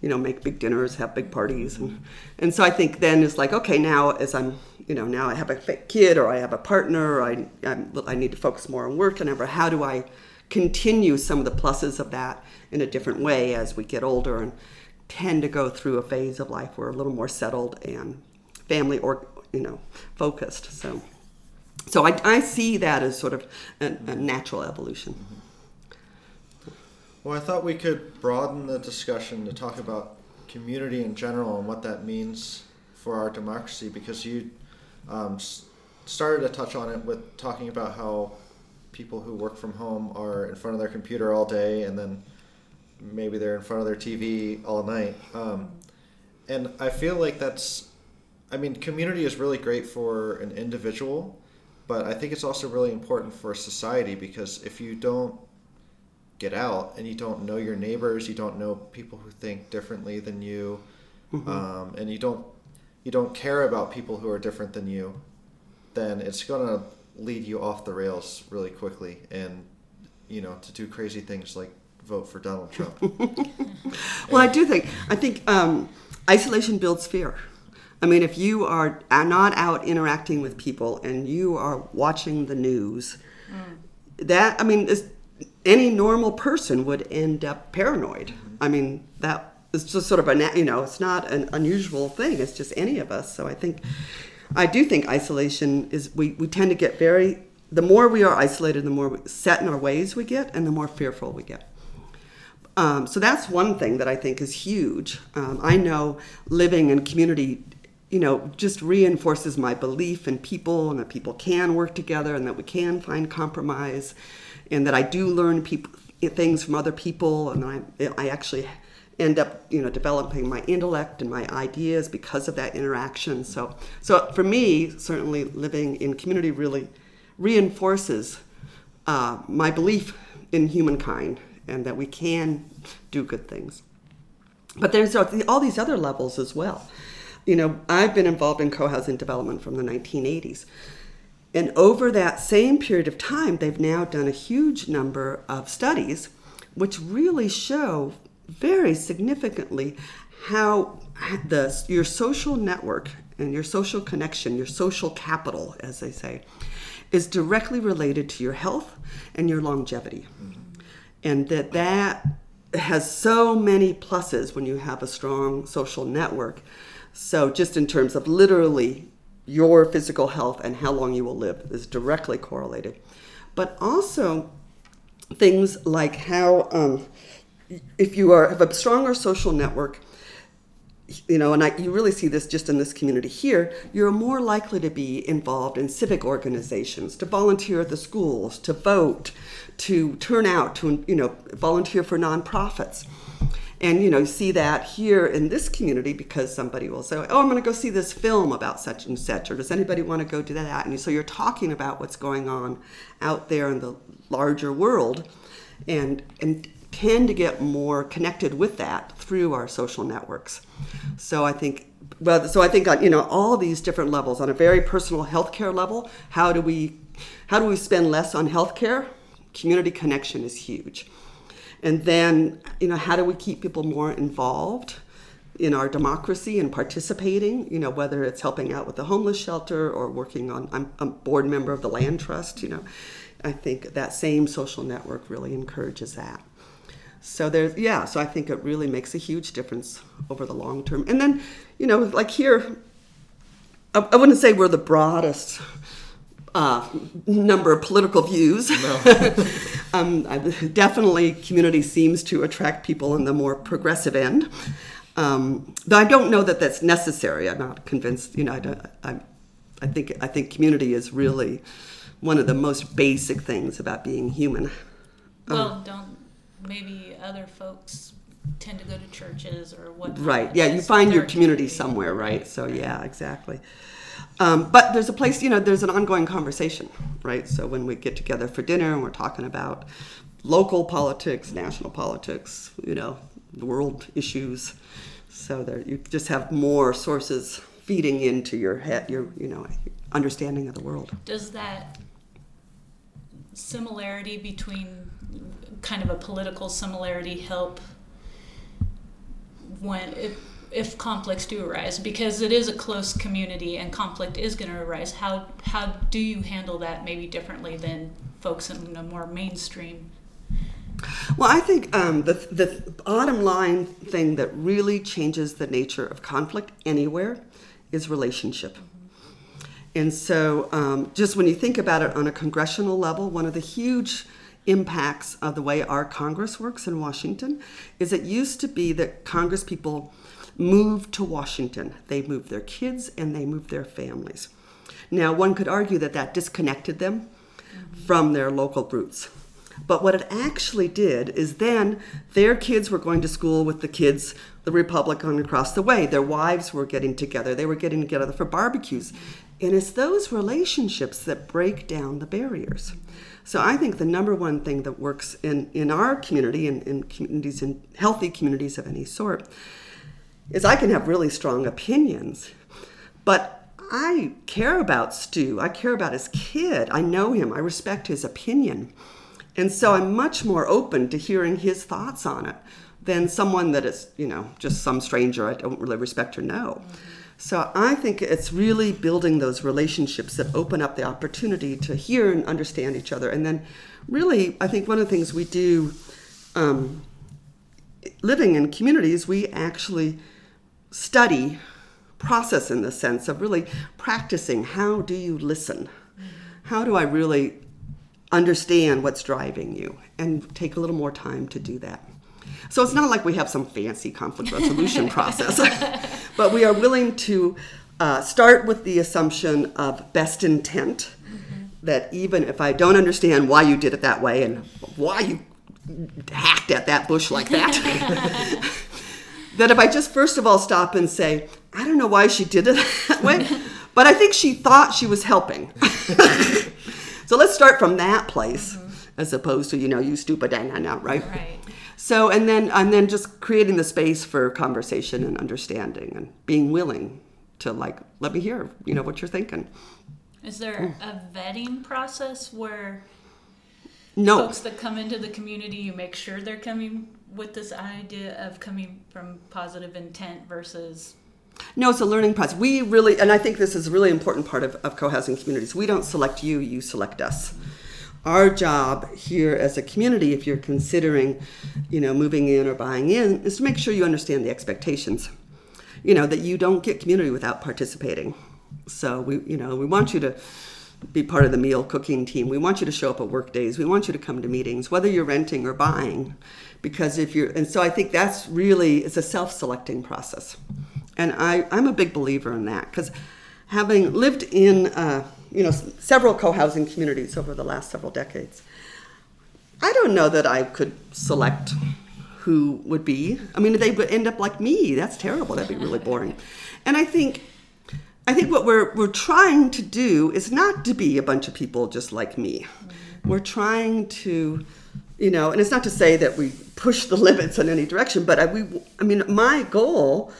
Speaker 4: you know, make big dinners, have big parties, and and so I think then it's like okay, now as I'm, you know, now I have a kid or I have a partner, or I I'm, I need to focus more on work and ever. How do I continue some of the pluses of that in a different way as we get older and tend to go through a phase of life where we're a little more settled and family or you know focused. So So I, I see that as sort of a, a natural evolution.
Speaker 1: Well, I thought we could broaden the discussion to talk about community in general and what that means for our democracy because you um, started to touch on it with talking about how people who work from home are in front of their computer all day and then maybe they're in front of their TV all night. Um, and I feel like that's, I mean, community is really great for an individual, but I think it's also really important for society because if you don't get out and you don't know your neighbors, you don't know people who think differently than you, mm-hmm. um, and you don't you don't care about people who are different than you, then it's gonna lead you off the rails really quickly, and you know to do crazy things like vote for Donald Trump.
Speaker 4: well, I do think I think um, isolation builds fear. I mean, if you are not out interacting with people and you are watching the news, mm. that I mean, any normal person would end up paranoid. I mean, that is just sort of a you know, it's not an unusual thing. It's just any of us. So I think, I do think isolation is we we tend to get very. The more we are isolated, the more set in our ways we get, and the more fearful we get. Um, so that's one thing that I think is huge. Um, I know living in community, you know, just reinforces my belief in people and that people can work together and that we can find compromise and that I do learn people things from other people, and I I actually end up you know developing my intellect and my ideas because of that interaction. So so for me, certainly living in community really reinforces uh, my belief in humankind and that we can do good things. But there's all these other levels as well. You know, I've been involved in co-housing development from the 1980s. And over that same period of time, they've now done a huge number of studies which really show very significantly how the, your social network and your social connection, your social capital, as they say, is directly related to your health and your longevity. Mm-hmm. And that that has so many pluses when you have a strong social network. So, just in terms of literally your physical health and how long you will live is directly correlated. But also things like how, um, if you are, have a stronger social network, you know, and I, you really see this just in this community here, you're more likely to be involved in civic organizations, to volunteer at the schools, to vote, to turn out, to, you know, volunteer for nonprofits. And you know, see that here in this community because somebody will say, "Oh, I'm going to go see this film about such and such," or "Does anybody want to go do that?" And so you're talking about what's going on out there in the larger world, and and tend to get more connected with that through our social networks. So I think, well, so I think on you know all these different levels on a very personal healthcare level, how do we how do we spend less on healthcare? Community connection is huge and then, you know, how do we keep people more involved in our democracy and participating? You know, whether it's helping out with the homeless shelter or working on, I'm a board member of the land trust, you know. I think that same social network really encourages that. So there's, yeah, so I think it really makes a huge difference over the long term. And then, you know, like here, I, I wouldn't say we're the broadest uh, number of political views. No. um, definitely, community seems to attract people on the more progressive end. Um, though I don't know that that's necessary. I'm not convinced. You know, I, I, I, think I think community is really one of the most basic things about being human.
Speaker 5: Well, um, don't maybe other folks tend to go to churches or what?
Speaker 4: Right. Yeah, you find your community somewhere, right? So yeah, exactly. Um, but there's a place, you know, there's an ongoing conversation, right? So when we get together for dinner and we're talking about local politics, national politics, you know, world issues, so there you just have more sources feeding into your head, your you know, understanding of the world.
Speaker 5: Does that similarity between kind of a political similarity help when if if conflicts do arise because it is a close community and conflict is going to arise how how do you handle that maybe differently than folks in a more mainstream?
Speaker 4: Well i think um, the, the bottom line thing that really changes the nature of conflict anywhere is relationship. And so, um, just when you think about it on a congressional level, one of the huge impacts of the way our Congress works in Washington is it used to be that Congress people moved to Washington. They moved their kids and they moved their families. Now, one could argue that that disconnected them from their local roots. But what it actually did is then their kids were going to school with the kids, the Republican across the way. Their wives were getting together. They were getting together for barbecues. And it's those relationships that break down the barriers. So I think the number one thing that works in, in our community and in communities, in healthy communities of any sort, is I can have really strong opinions, but I care about Stu. I care about his kid. I know him. I respect his opinion. And so I'm much more open to hearing his thoughts on it than someone that is, you know, just some stranger I don't really respect or know. So I think it's really building those relationships that open up the opportunity to hear and understand each other. And then, really, I think one of the things we do um, living in communities, we actually study process in the sense of really practicing how do you listen? How do I really understand what's driving you and take a little more time to do that? So it's not like we have some fancy conflict resolution process, but we are willing to uh, start with the assumption of best intent. That even if I don't understand why you did it that way and why you hacked at that bush like that, that if I just first of all stop and say, I don't know why she did it that way, but I think she thought she was helping. so let's start from that place mm-hmm. as opposed to, you know, you stupid, nah, nah, nah, right?
Speaker 5: Right.
Speaker 4: So and then and then just creating the space for conversation and understanding and being willing to like let me hear you know what you're thinking.
Speaker 5: Is there a vetting process where
Speaker 4: No,
Speaker 5: folks that come into the community, you make sure they're coming with this idea of coming from positive intent versus
Speaker 4: no, it's a learning process. We really, and I think this is a really important part of, of co-housing communities. We don't select you; you select us. Our job here as a community if you're considering you know moving in or buying in is to make sure you understand the expectations you know that you don't get community without participating. So we you know we want you to be part of the meal cooking team. We want you to show up at work days. We want you to come to meetings whether you're renting or buying because if you're and so i think that's really it's a self-selecting process and i i'm a big believer in that because having lived in uh, you know, several co-housing communities over the last several decades. I don't know that I could select who would be. I mean, they would end up like me. That's terrible. That'd be really boring. And I think, I think what we're we're trying to do is not to be a bunch of people just like me. We're trying to, you know, and it's not to say that we push the limits in any direction, but I, we, I mean, my goal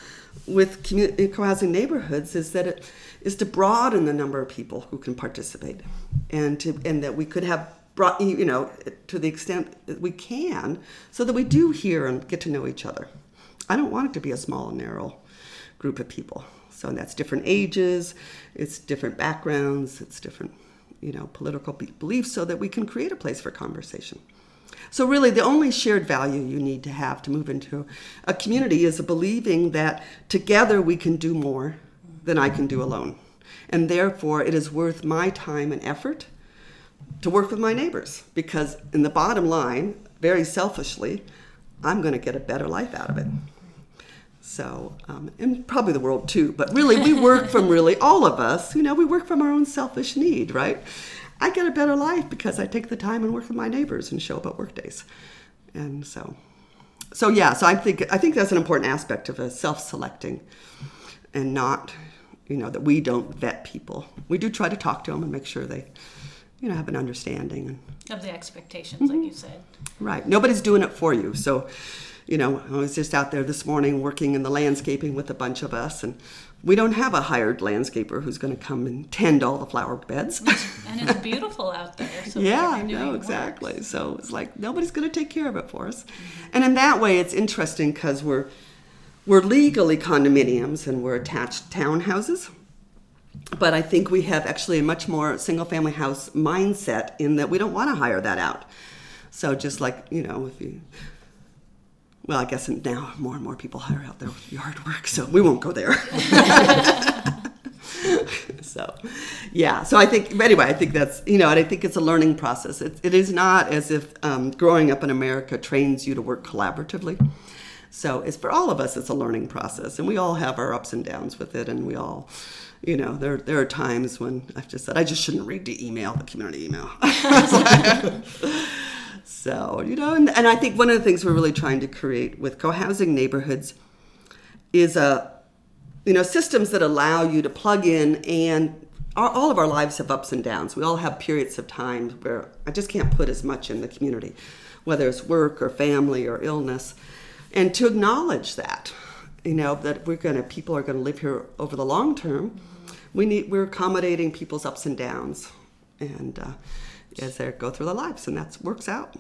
Speaker 4: with community co-housing neighborhoods is that it is to broaden the number of people who can participate and to and that we could have brought you know to the extent that we can so that we do hear and get to know each other. I don't want it to be a small and narrow group of people. So that's different ages it's different backgrounds it's different you know political beliefs so that we can create a place for conversation so really the only shared value you need to have to move into a community is a believing that together we can do more than I can do alone. And therefore, it is worth my time and effort to work with my neighbors because, in the bottom line, very selfishly, I'm going to get a better life out of it. So, um, and probably the world too, but really, we work from really all of us, you know, we work from our own selfish need, right? I get a better life because I take the time and work with my neighbors and show up at work days. And so, so yeah, so I think, I think that's an important aspect of a self selecting and not you know that we don't vet people. We do try to talk to them and make sure they, you know, have an understanding
Speaker 5: of the expectations, mm-hmm. like you said.
Speaker 4: Right. Nobody's doing it for you. So, you know, I was just out there this morning working in the landscaping with a bunch of us, and we don't have a hired landscaper who's going to come and tend all the flower beds.
Speaker 5: and it's beautiful out there. So
Speaker 4: yeah, no, exactly. Works. So it's like nobody's going to take care of it for us. Mm-hmm. And in that way, it's interesting because we're we're legally condominiums and we're attached townhouses. But I think we have actually a much more single family house mindset in that we don't want to hire that out. So just like, you know, if you well, I guess now more and more people hire out their yard work, so we won't go there. so, yeah. So I think, anyway, I think that's, you know, and I think it's a learning process. It, it is not as if um, growing up in America trains you to work collaboratively. So it's for all of us, it's a learning process. And we all have our ups and downs with it. And we all, you know, there, there are times when I've just said, I just shouldn't read the email, the community email. so, you know, and, and I think one of the things we're really trying to create with co housing neighborhoods is a, you know, systems that allow you to plug in and our, all of our lives have ups and downs. We all have periods of time where I just can't put as much in the community, whether it's work or family or illness. And to acknowledge that, you know, that we're going to, people are going to live here over the long term. We need, we're accommodating people's ups and downs and uh, as they go through their lives, and that works out.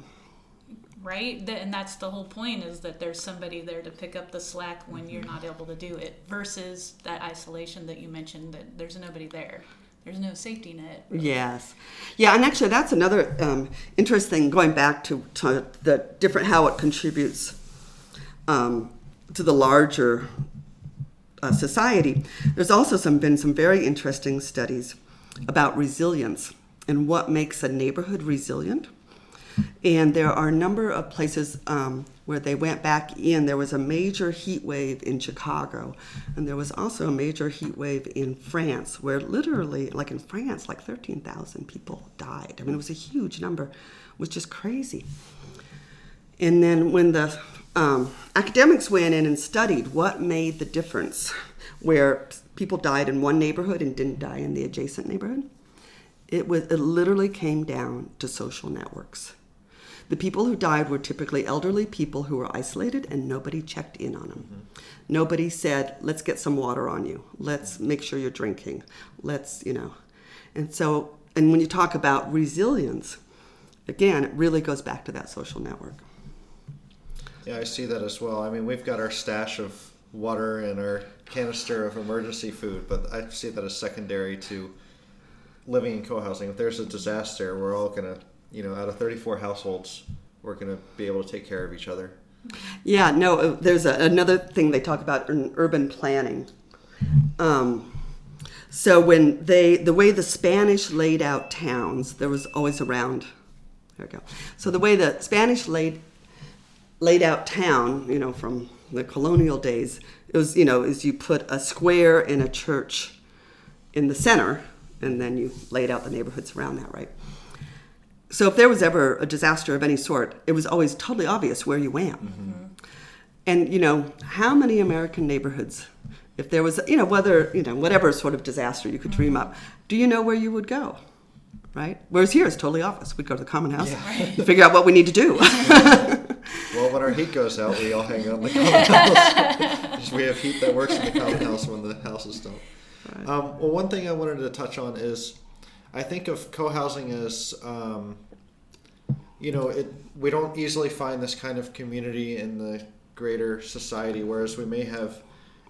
Speaker 5: Right? And that's the whole point is that there's somebody there to pick up the slack when you're not able to do it versus that isolation that you mentioned that there's nobody there. There's no safety net.
Speaker 4: Yes. Yeah and actually that's another um, interesting going back to, to the different how it contributes um, to the larger uh, society. There's also some been some very interesting studies about resilience and what makes a neighborhood resilient and there are a number of places um, where they went back in. There was a major heat wave in Chicago, and there was also a major heat wave in France, where literally, like in France, like 13,000 people died. I mean, it was a huge number, it was just crazy. And then when the um, academics went in and studied what made the difference, where people died in one neighborhood and didn't die in the adjacent neighborhood, it was it literally came down to social networks. The people who died were typically elderly people who were isolated and nobody checked in on them. Mm-hmm. Nobody said, let's get some water on you. Let's make sure you're drinking. Let's, you know. And so, and when you talk about resilience, again, it really goes back to that social network.
Speaker 1: Yeah, I see that as well. I mean, we've got our stash of water and our canister of emergency food, but I see that as secondary to living in co-housing. If there's a disaster, we're all gonna you know, out of 34 households, we're to be able to take care of each other.
Speaker 4: Yeah, no, uh, there's a, another thing they talk about in urban planning. Um, so when they, the way the Spanish laid out towns, there was always around. There we go. So the way the Spanish laid laid out town, you know, from the colonial days, it was, you know, is you put a square and a church in the center, and then you laid out the neighborhoods around that, right? So if there was ever a disaster of any sort, it was always totally obvious where you went. Mm-hmm. And you know, how many American neighborhoods, if there was, you know, whether you know whatever sort of disaster you could dream mm-hmm. up, do you know where you would go? Right. Whereas here it's totally obvious. We'd go to the common house, yeah. right. figure out what we need to do.
Speaker 1: well, when our heat goes out, we all hang out in the common house. we have heat that works in the common house when the houses don't. Um, well, one thing I wanted to touch on is I think of co-housing as um, you know it. We don't easily find this kind of community in the greater society, whereas we may have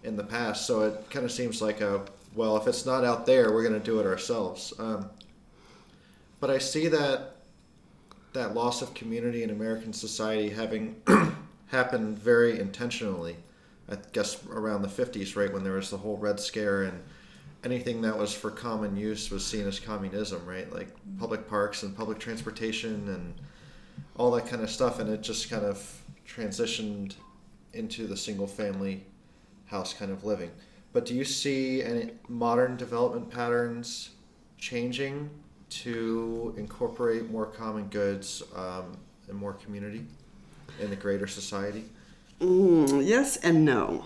Speaker 1: in the past. So it kind of seems like a well, if it's not out there, we're going to do it ourselves. Um, but I see that that loss of community in American society having happened very intentionally. I guess around the 50s, right when there was the whole Red Scare and anything that was for common use was seen as communism, right? Like public parks and public transportation and all that kind of stuff, and it just kind of transitioned into the single family house kind of living. But do you see any modern development patterns changing to incorporate more common goods um, and more community in the greater society?
Speaker 4: Mm, yes and no.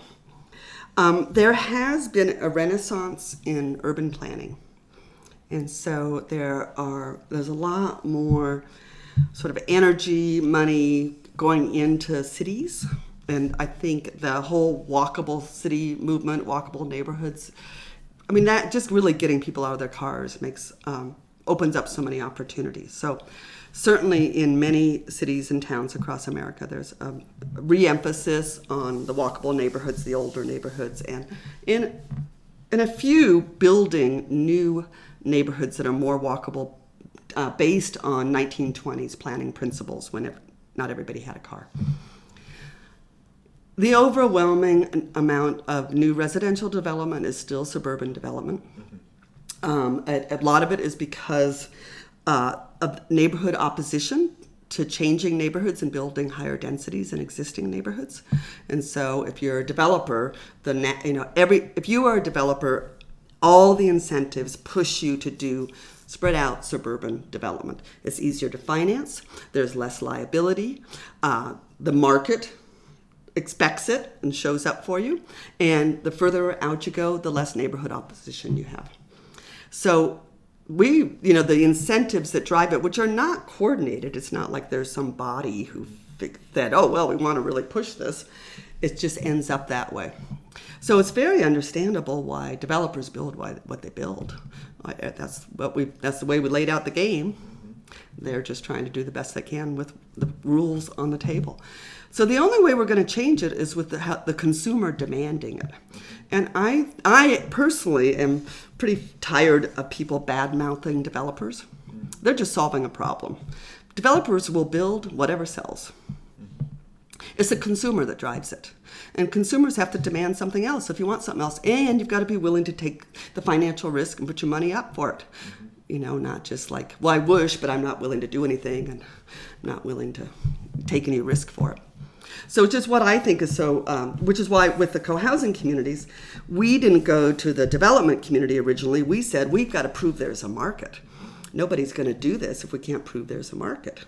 Speaker 4: Um, there has been a renaissance in urban planning. And so there are there's a lot more sort of energy, money going into cities. And I think the whole walkable city movement, walkable neighborhoods, I mean that just really getting people out of their cars makes um, opens up so many opportunities. So certainly in many cities and towns across America, there's a re-emphasis on the walkable neighborhoods, the older neighborhoods, and in in a few building new neighborhoods that are more walkable, uh, based on 1920s planning principles when it, not everybody had a car. The overwhelming amount of new residential development is still suburban development. Mm-hmm. Um, a, a lot of it is because uh, of neighborhood opposition to changing neighborhoods and building higher densities in existing neighborhoods. And so, if you're a developer, the na- you know every if you are a developer, all the incentives push you to do spread out suburban development. It's easier to finance. There's less liability. Uh, the market expects it and shows up for you. And the further out you go, the less neighborhood opposition you have. So we, you know, the incentives that drive it, which are not coordinated, it's not like there's some body who said, oh, well, we want to really push this. It just ends up that way. So it's very understandable why developers build what they build. That's what we. That's the way we laid out the game. They're just trying to do the best they can with the rules on the table. So the only way we're going to change it is with the, the consumer demanding it. And I, I personally am pretty tired of people bad mouthing developers. They're just solving a problem. Developers will build whatever sells. It's the consumer that drives it. And consumers have to demand something else if you want something else. And you've got to be willing to take the financial risk and put your money up for it. You know, not just like, well, I wish, but I'm not willing to do anything and I'm not willing to take any risk for it. So, just what I think is so, um, which is why with the co housing communities, we didn't go to the development community originally. We said, we've got to prove there's a market. Nobody's going to do this if we can't prove there's a market.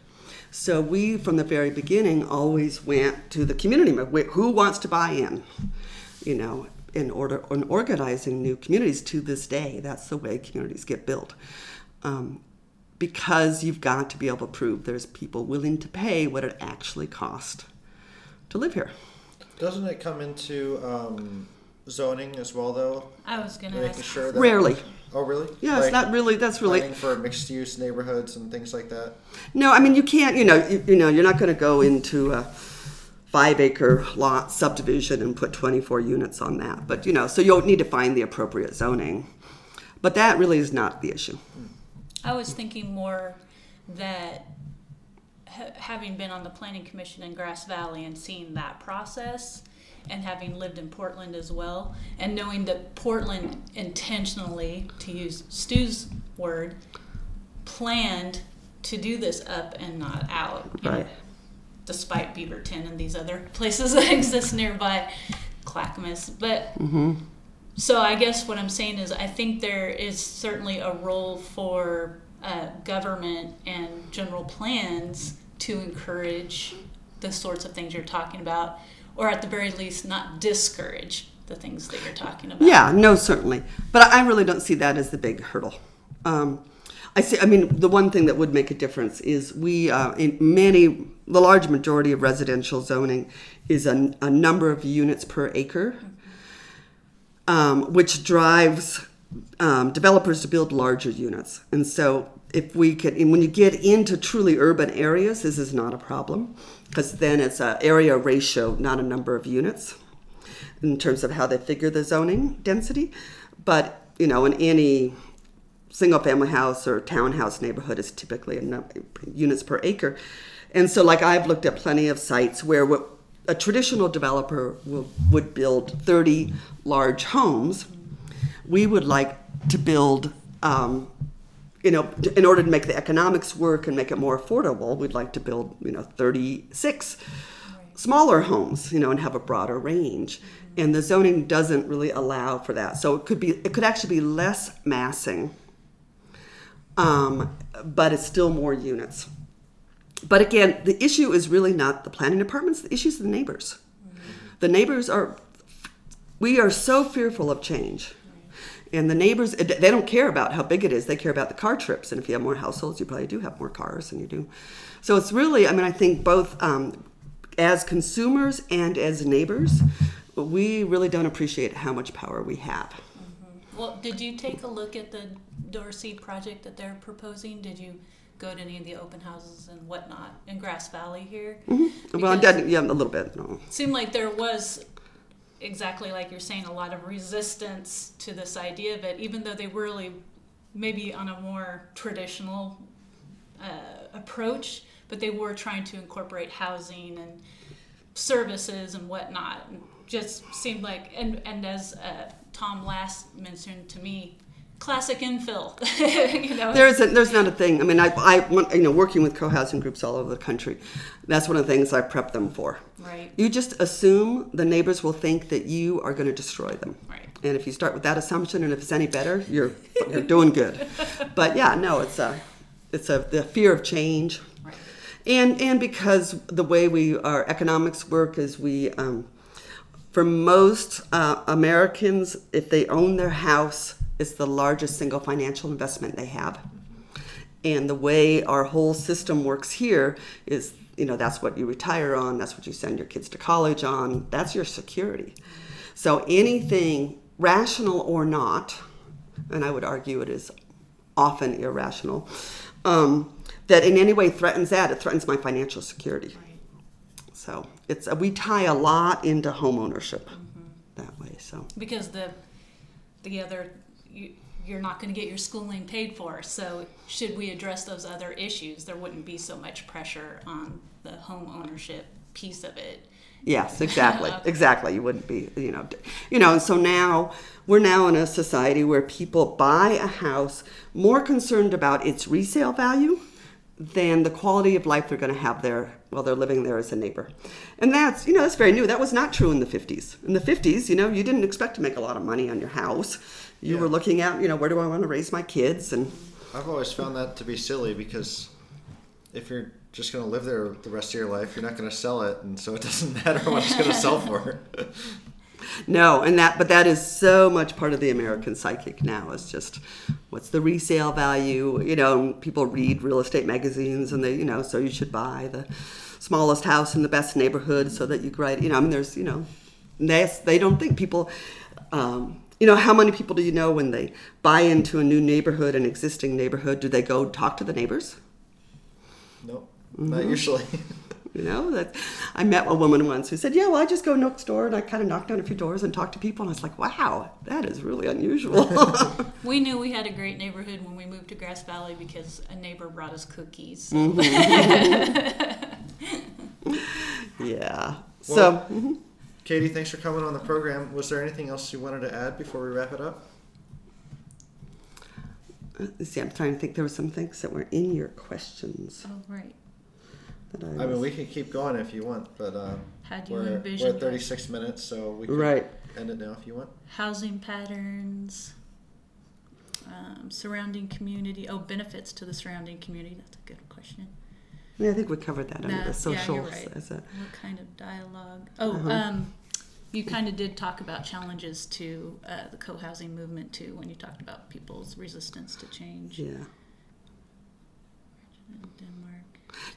Speaker 4: So, we, from the very beginning, always went to the community who wants to buy in? You know, in order in organizing new communities to this day. That's the way communities get built. Um, because you've got to be able to prove there's people willing to pay what it actually costs to live here.
Speaker 1: Doesn't it come into um, zoning as well, though?
Speaker 2: I was going
Speaker 1: to
Speaker 2: making ask.
Speaker 1: sure that
Speaker 4: rarely.
Speaker 1: Oh, really?
Speaker 4: Yeah, like it's not really. That's really
Speaker 1: for mixed use neighborhoods and things like that.
Speaker 4: No, I mean you can't. You know, you, you know, you're not going to go into a five acre lot subdivision and put 24 units on that. But you know, so you'll need to find the appropriate zoning. But that really is not the issue.
Speaker 2: I was thinking more that having been on the planning commission in Grass Valley and seeing that process and having lived in Portland as well and knowing that Portland intentionally to use Stu's word planned to do this up and not out
Speaker 4: right. Know,
Speaker 2: despite Beaverton and these other places that exist nearby Clackamas but
Speaker 4: mm-hmm.
Speaker 2: so I guess what I'm saying is I think there is certainly a role for uh, government and general plans to encourage the sorts of things you're talking about, or at the very least, not discourage the things that you're talking about.
Speaker 4: Yeah, no, certainly. But I really don't see that as the big hurdle. Um, I see. I mean, the one thing that would make a difference is we, uh, in many, the large majority of residential zoning is a, a number of units per acre, um, which drives um, developers to build larger units. And so if we could, when you get into truly urban areas, this is not a problem because then it's an area ratio, not a number of units in terms of how they figure the zoning density. But, you know, in any single family house or townhouse neighborhood is typically units per acre. And so, like, I've looked at plenty of sites where what a traditional developer will, would build 30 large homes. We would like to build um, you know, in order to make the economics work and make it more affordable, we'd like to build, you know, 36 smaller homes, you know, and have a broader range. And the zoning doesn't really allow for that. So it could be, it could actually be less massing, um, but it's still more units. But again, the issue is really not the planning departments. The issue is the neighbors. The neighbors are, we are so fearful of change and the neighbors they don't care about how big it is they care about the car trips and if you have more households you probably do have more cars than you do so it's really i mean i think both um, as consumers and as neighbors we really don't appreciate how much power we have
Speaker 2: mm-hmm. well did you take a look at the dorsey project that they're proposing did you go to any of the open houses and whatnot in grass valley here
Speaker 4: mm-hmm. well did, yeah a little bit no.
Speaker 2: seemed like there was exactly like you're saying, a lot of resistance to this idea of it, even though they were really maybe on a more traditional uh, approach, but they were trying to incorporate housing and services and whatnot. And just seemed like, and, and as uh, Tom last mentioned to me, classic infill. you know,
Speaker 4: There isn't. There's not a thing. I mean, I, I, want- you know, working with co-housing groups all over the country, that's one of the things I prep them for.
Speaker 2: right,
Speaker 4: You just assume the neighbors will think that you are going to destroy them.
Speaker 2: right.
Speaker 4: And if you start with that assumption, and if it's any better, you're you're doing good. But yeah, no, it's a it's a the fear of change,
Speaker 2: Right.
Speaker 4: and and because the way we our economics work is we um, for most uh, Americans, if they own their house, it's the largest single financial investment they have. And the way our whole system works here is, you know, that's what you retire on, that's what you send your kids to college on, that's your security. So anything rational or not, and I would argue it is often irrational, um, that in any way threatens that, it threatens my financial security. So it's we tie a lot into home ownership that way. So
Speaker 2: Because the the other you, you're not going to get your schooling paid for. So should we address those other issues, there wouldn't be so much pressure on the home ownership piece of it.
Speaker 4: yes, exactly,
Speaker 2: Okay.
Speaker 4: exactly. You wouldn't be, you know, you know. And so now we're now in a society where people buy a house more concerned about its resale value than the quality of life they're going to have there while they're living there as a neighbor. And that's, you know, that's very new. That was not true in the 50s. In the 50s, you know, you didn't expect to make a lot of money on your house. You
Speaker 1: Yeah.
Speaker 4: were looking at, you know, where do I want to raise my kids and
Speaker 1: I've always found that to be silly because if you're just going to live there the rest of your life, you're not going to sell it, and so it doesn't matter what it's going to sell for.
Speaker 4: No, and that but that is so much part of the American psychic now. It's just what's the resale value? You know, people read real estate magazines and they, you know, so you should buy the smallest house in the best neighborhood so that you can write. You know, I mean, there's, you know, they they don't think people. Um, you know, how many people do you know when they buy into a new neighborhood, an existing neighborhood, do they go talk to the neighbors?
Speaker 1: nope, not usually.
Speaker 4: You know, that I met a woman once who said, "Yeah, well, I just go next door and I kind of knock down a few doors and talk to people." And I was like, "Wow, that is really unusual."
Speaker 2: We knew we had a great neighborhood when we moved to Grass Valley because a neighbor brought us cookies.
Speaker 4: yeah. So,
Speaker 1: Well-
Speaker 4: mhm.
Speaker 1: Katie, thanks for coming on the program. Was there anything else you wanted to add before we wrap it up?
Speaker 4: let's see, I'm trying to think. There were some things that were in your questions
Speaker 2: Oh, right.
Speaker 4: that I.
Speaker 1: I mean, we can keep going if you want, but uh,
Speaker 2: How do you
Speaker 1: we're,
Speaker 2: envision
Speaker 1: we're at 36 minutes, so we can
Speaker 4: Right.
Speaker 1: end it now if you want.
Speaker 2: housing patterns, um, surrounding community. Oh, benefits to the surrounding community. That's a good question.
Speaker 4: Yeah, I think we covered that under the
Speaker 2: yeah,
Speaker 4: social.
Speaker 2: you're right.
Speaker 4: as a,
Speaker 2: What kind of dialogue? Oh,
Speaker 4: Uh-huh.
Speaker 2: um, you kind of did talk about challenges to uh, the co-housing movement too when you talked about people's resistance to change
Speaker 4: yeah.
Speaker 2: Denmark.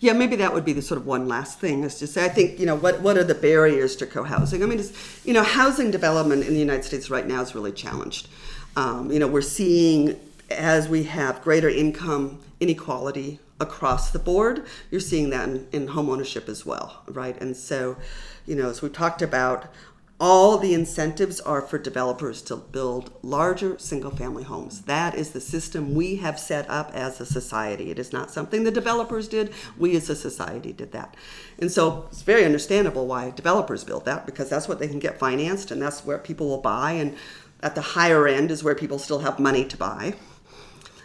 Speaker 4: Yeah, maybe that would be the sort of one last thing is to say, I think, you know, what, what are the barriers to co-housing? I mean, you know, housing development in the United States right now is really challenged. Um, you know, we're seeing as we have greater income inequality across the board, you're seeing that in, in home ownership as well, right? And so, you know, as we talked about, all the incentives are for developers to build larger single family homes. That is the system we have set up as a society. It is not something the developers did, we as a society did that. And so it's very understandable why developers build that because that's what they can get financed and that's where people will buy. And at the higher end is where people still have money to buy.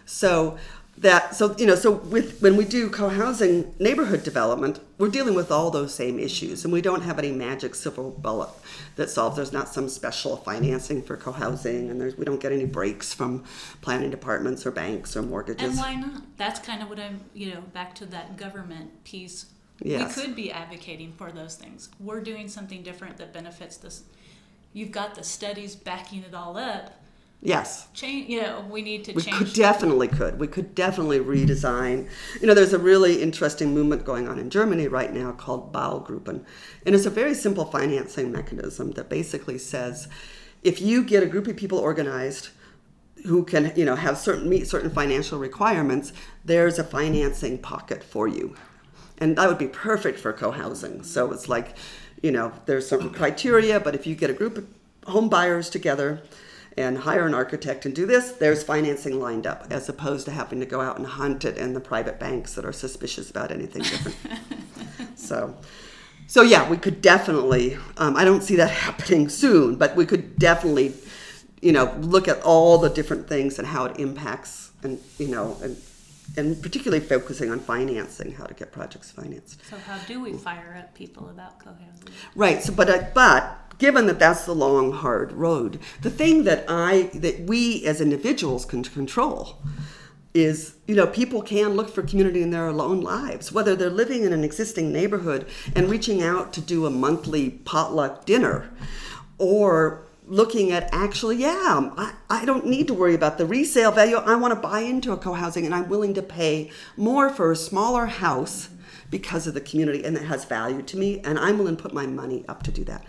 Speaker 4: So that so you know so with when we do co-housing neighborhood development we're dealing with all those same issues and we don't have any magic silver bullet that solves there's not some special financing for co-housing and there's we don't get any breaks from planning departments or banks or mortgages
Speaker 2: And why not? That's kind of what I'm, you know, back to that government piece.
Speaker 4: Yes.
Speaker 2: We could be advocating for those things. We're doing something different that benefits this. You've got the studies backing it all up.
Speaker 4: Yes.
Speaker 2: Change, you know, we need to
Speaker 4: we
Speaker 2: change.
Speaker 4: could definitely could. We could definitely redesign. You know there's a really interesting movement going on in germany right now called baugruppen. And it's a very simple financing mechanism that basically says if you get a group of people organized who can you know have certain meet certain financial requirements there's a financing pocket for you. And that would be perfect for co-housing. So it's like you know there's certain criteria but if you get a group of home buyers together and hire an architect and do this there's financing lined up as opposed to having to go out and hunt it in the private banks that are suspicious about anything different so so yeah we could definitely um, i don't see that happening soon but we could definitely you know, look at all the different things and how it impacts, and you know, and and particularly focusing on financing, how to get projects financed.
Speaker 5: So how do we fire up people about co-housing?
Speaker 4: Right. So, but uh, but given that that's the long, hard road, the thing that I that we as individuals can control is you know people can look for community in their own lives whether they're living in an existing neighborhood and reaching out to do a monthly potluck dinner or looking at actually yeah I, I don't need to worry about the resale value. I want to buy into a co-housing and i'm willing to pay more for a smaller house because of the community and that has value to me and i'm willing to put my money up to do that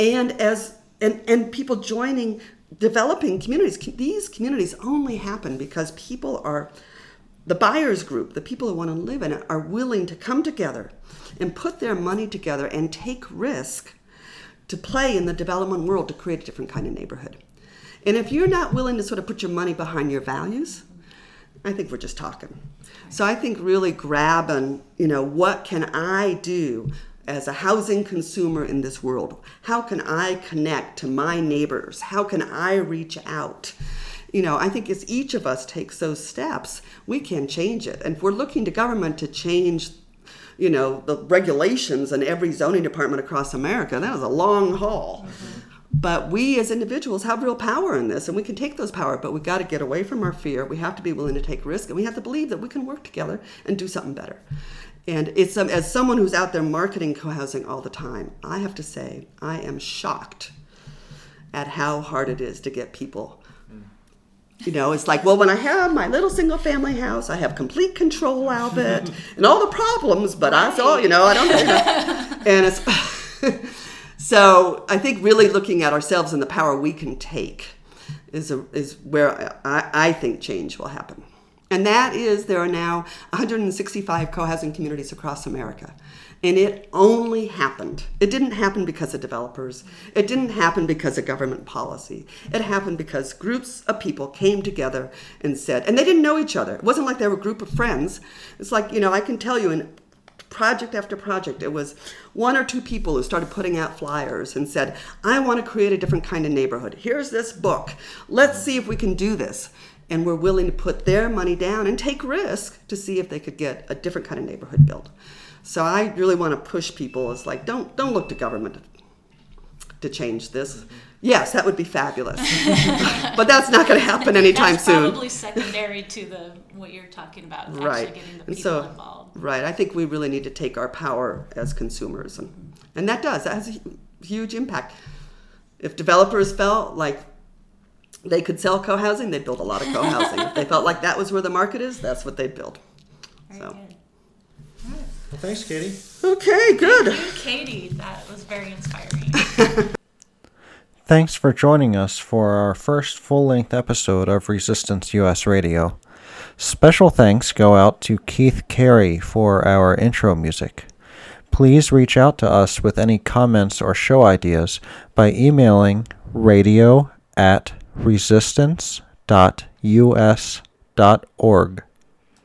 Speaker 4: and as and and people joining developing communities. These communities only happen because people are the buyers group the people who want to live in it are willing to come together and put their money together and take risk to play in the development world to create a different kind of neighborhood. And if you're not willing to sort of put your money behind your values i think we're just talking. So i think really grabbing you know what can i do as a housing consumer in this world? How can I connect to my neighbors? How can I reach out? You know, I think as each of us takes those steps, we can change it. And if we're looking to government to change, you know, the regulations in every zoning department across America, that is a long haul. Mm-hmm. But we as individuals have real power in this, and we can take those power. But we've got to get away from our fear. We have to be willing to take risk, and we have to believe that we can work together and do something better. And it's um, as someone who's out there marketing co-housing all the time, I have to say I am shocked at how hard it is to get people. You know, it's like, well, when I have my little single family house, I have complete control of it and all the problems, but right. I saw, you know, I don't know. and it's so I think really looking at ourselves and the power we can take is a, is where I, I think change will happen. And that is, there are now 165 co housing communities across America. And it only happened. It didn't happen because of developers. It didn't happen because of government policy. It happened because groups of people came together and said, and they didn't know each other. It wasn't like they were a group of friends. It's like, you know, I can tell you in project after project, it was one or two people who started putting out flyers and said, I want to create a different kind of neighborhood. Here's this book. Let's see if we can do this and were willing to put their money down and take risk to see if they could get a different kind of neighborhood built. So I really want to push people. It's like don't don't look to government to change this. Yes, that would be fabulous, but that's not going to happen anytime
Speaker 5: that's
Speaker 4: soon.
Speaker 5: Probably secondary to the what you're talking about.
Speaker 4: Right.
Speaker 5: Actually getting the people
Speaker 4: so,
Speaker 5: involved.
Speaker 4: Right. I think we really need to take our power as consumers, and and that does that has a huge impact. If developers felt like they could sell co-housing, they'd build a lot of co-housing. if they felt like that was where the market is, that's what they'd build.
Speaker 5: Very
Speaker 4: so.
Speaker 5: good.
Speaker 1: Well, thanks, Katie.
Speaker 4: Okay, good.
Speaker 5: Thank you, Katie. That was very inspiring.
Speaker 1: Thanks for joining us for our first full length episode of Resistance US Radio. Special thanks go out to Keith Carey for our intro music. Please reach out to us with any comments or show ideas by emailing radio at resistance.us.org.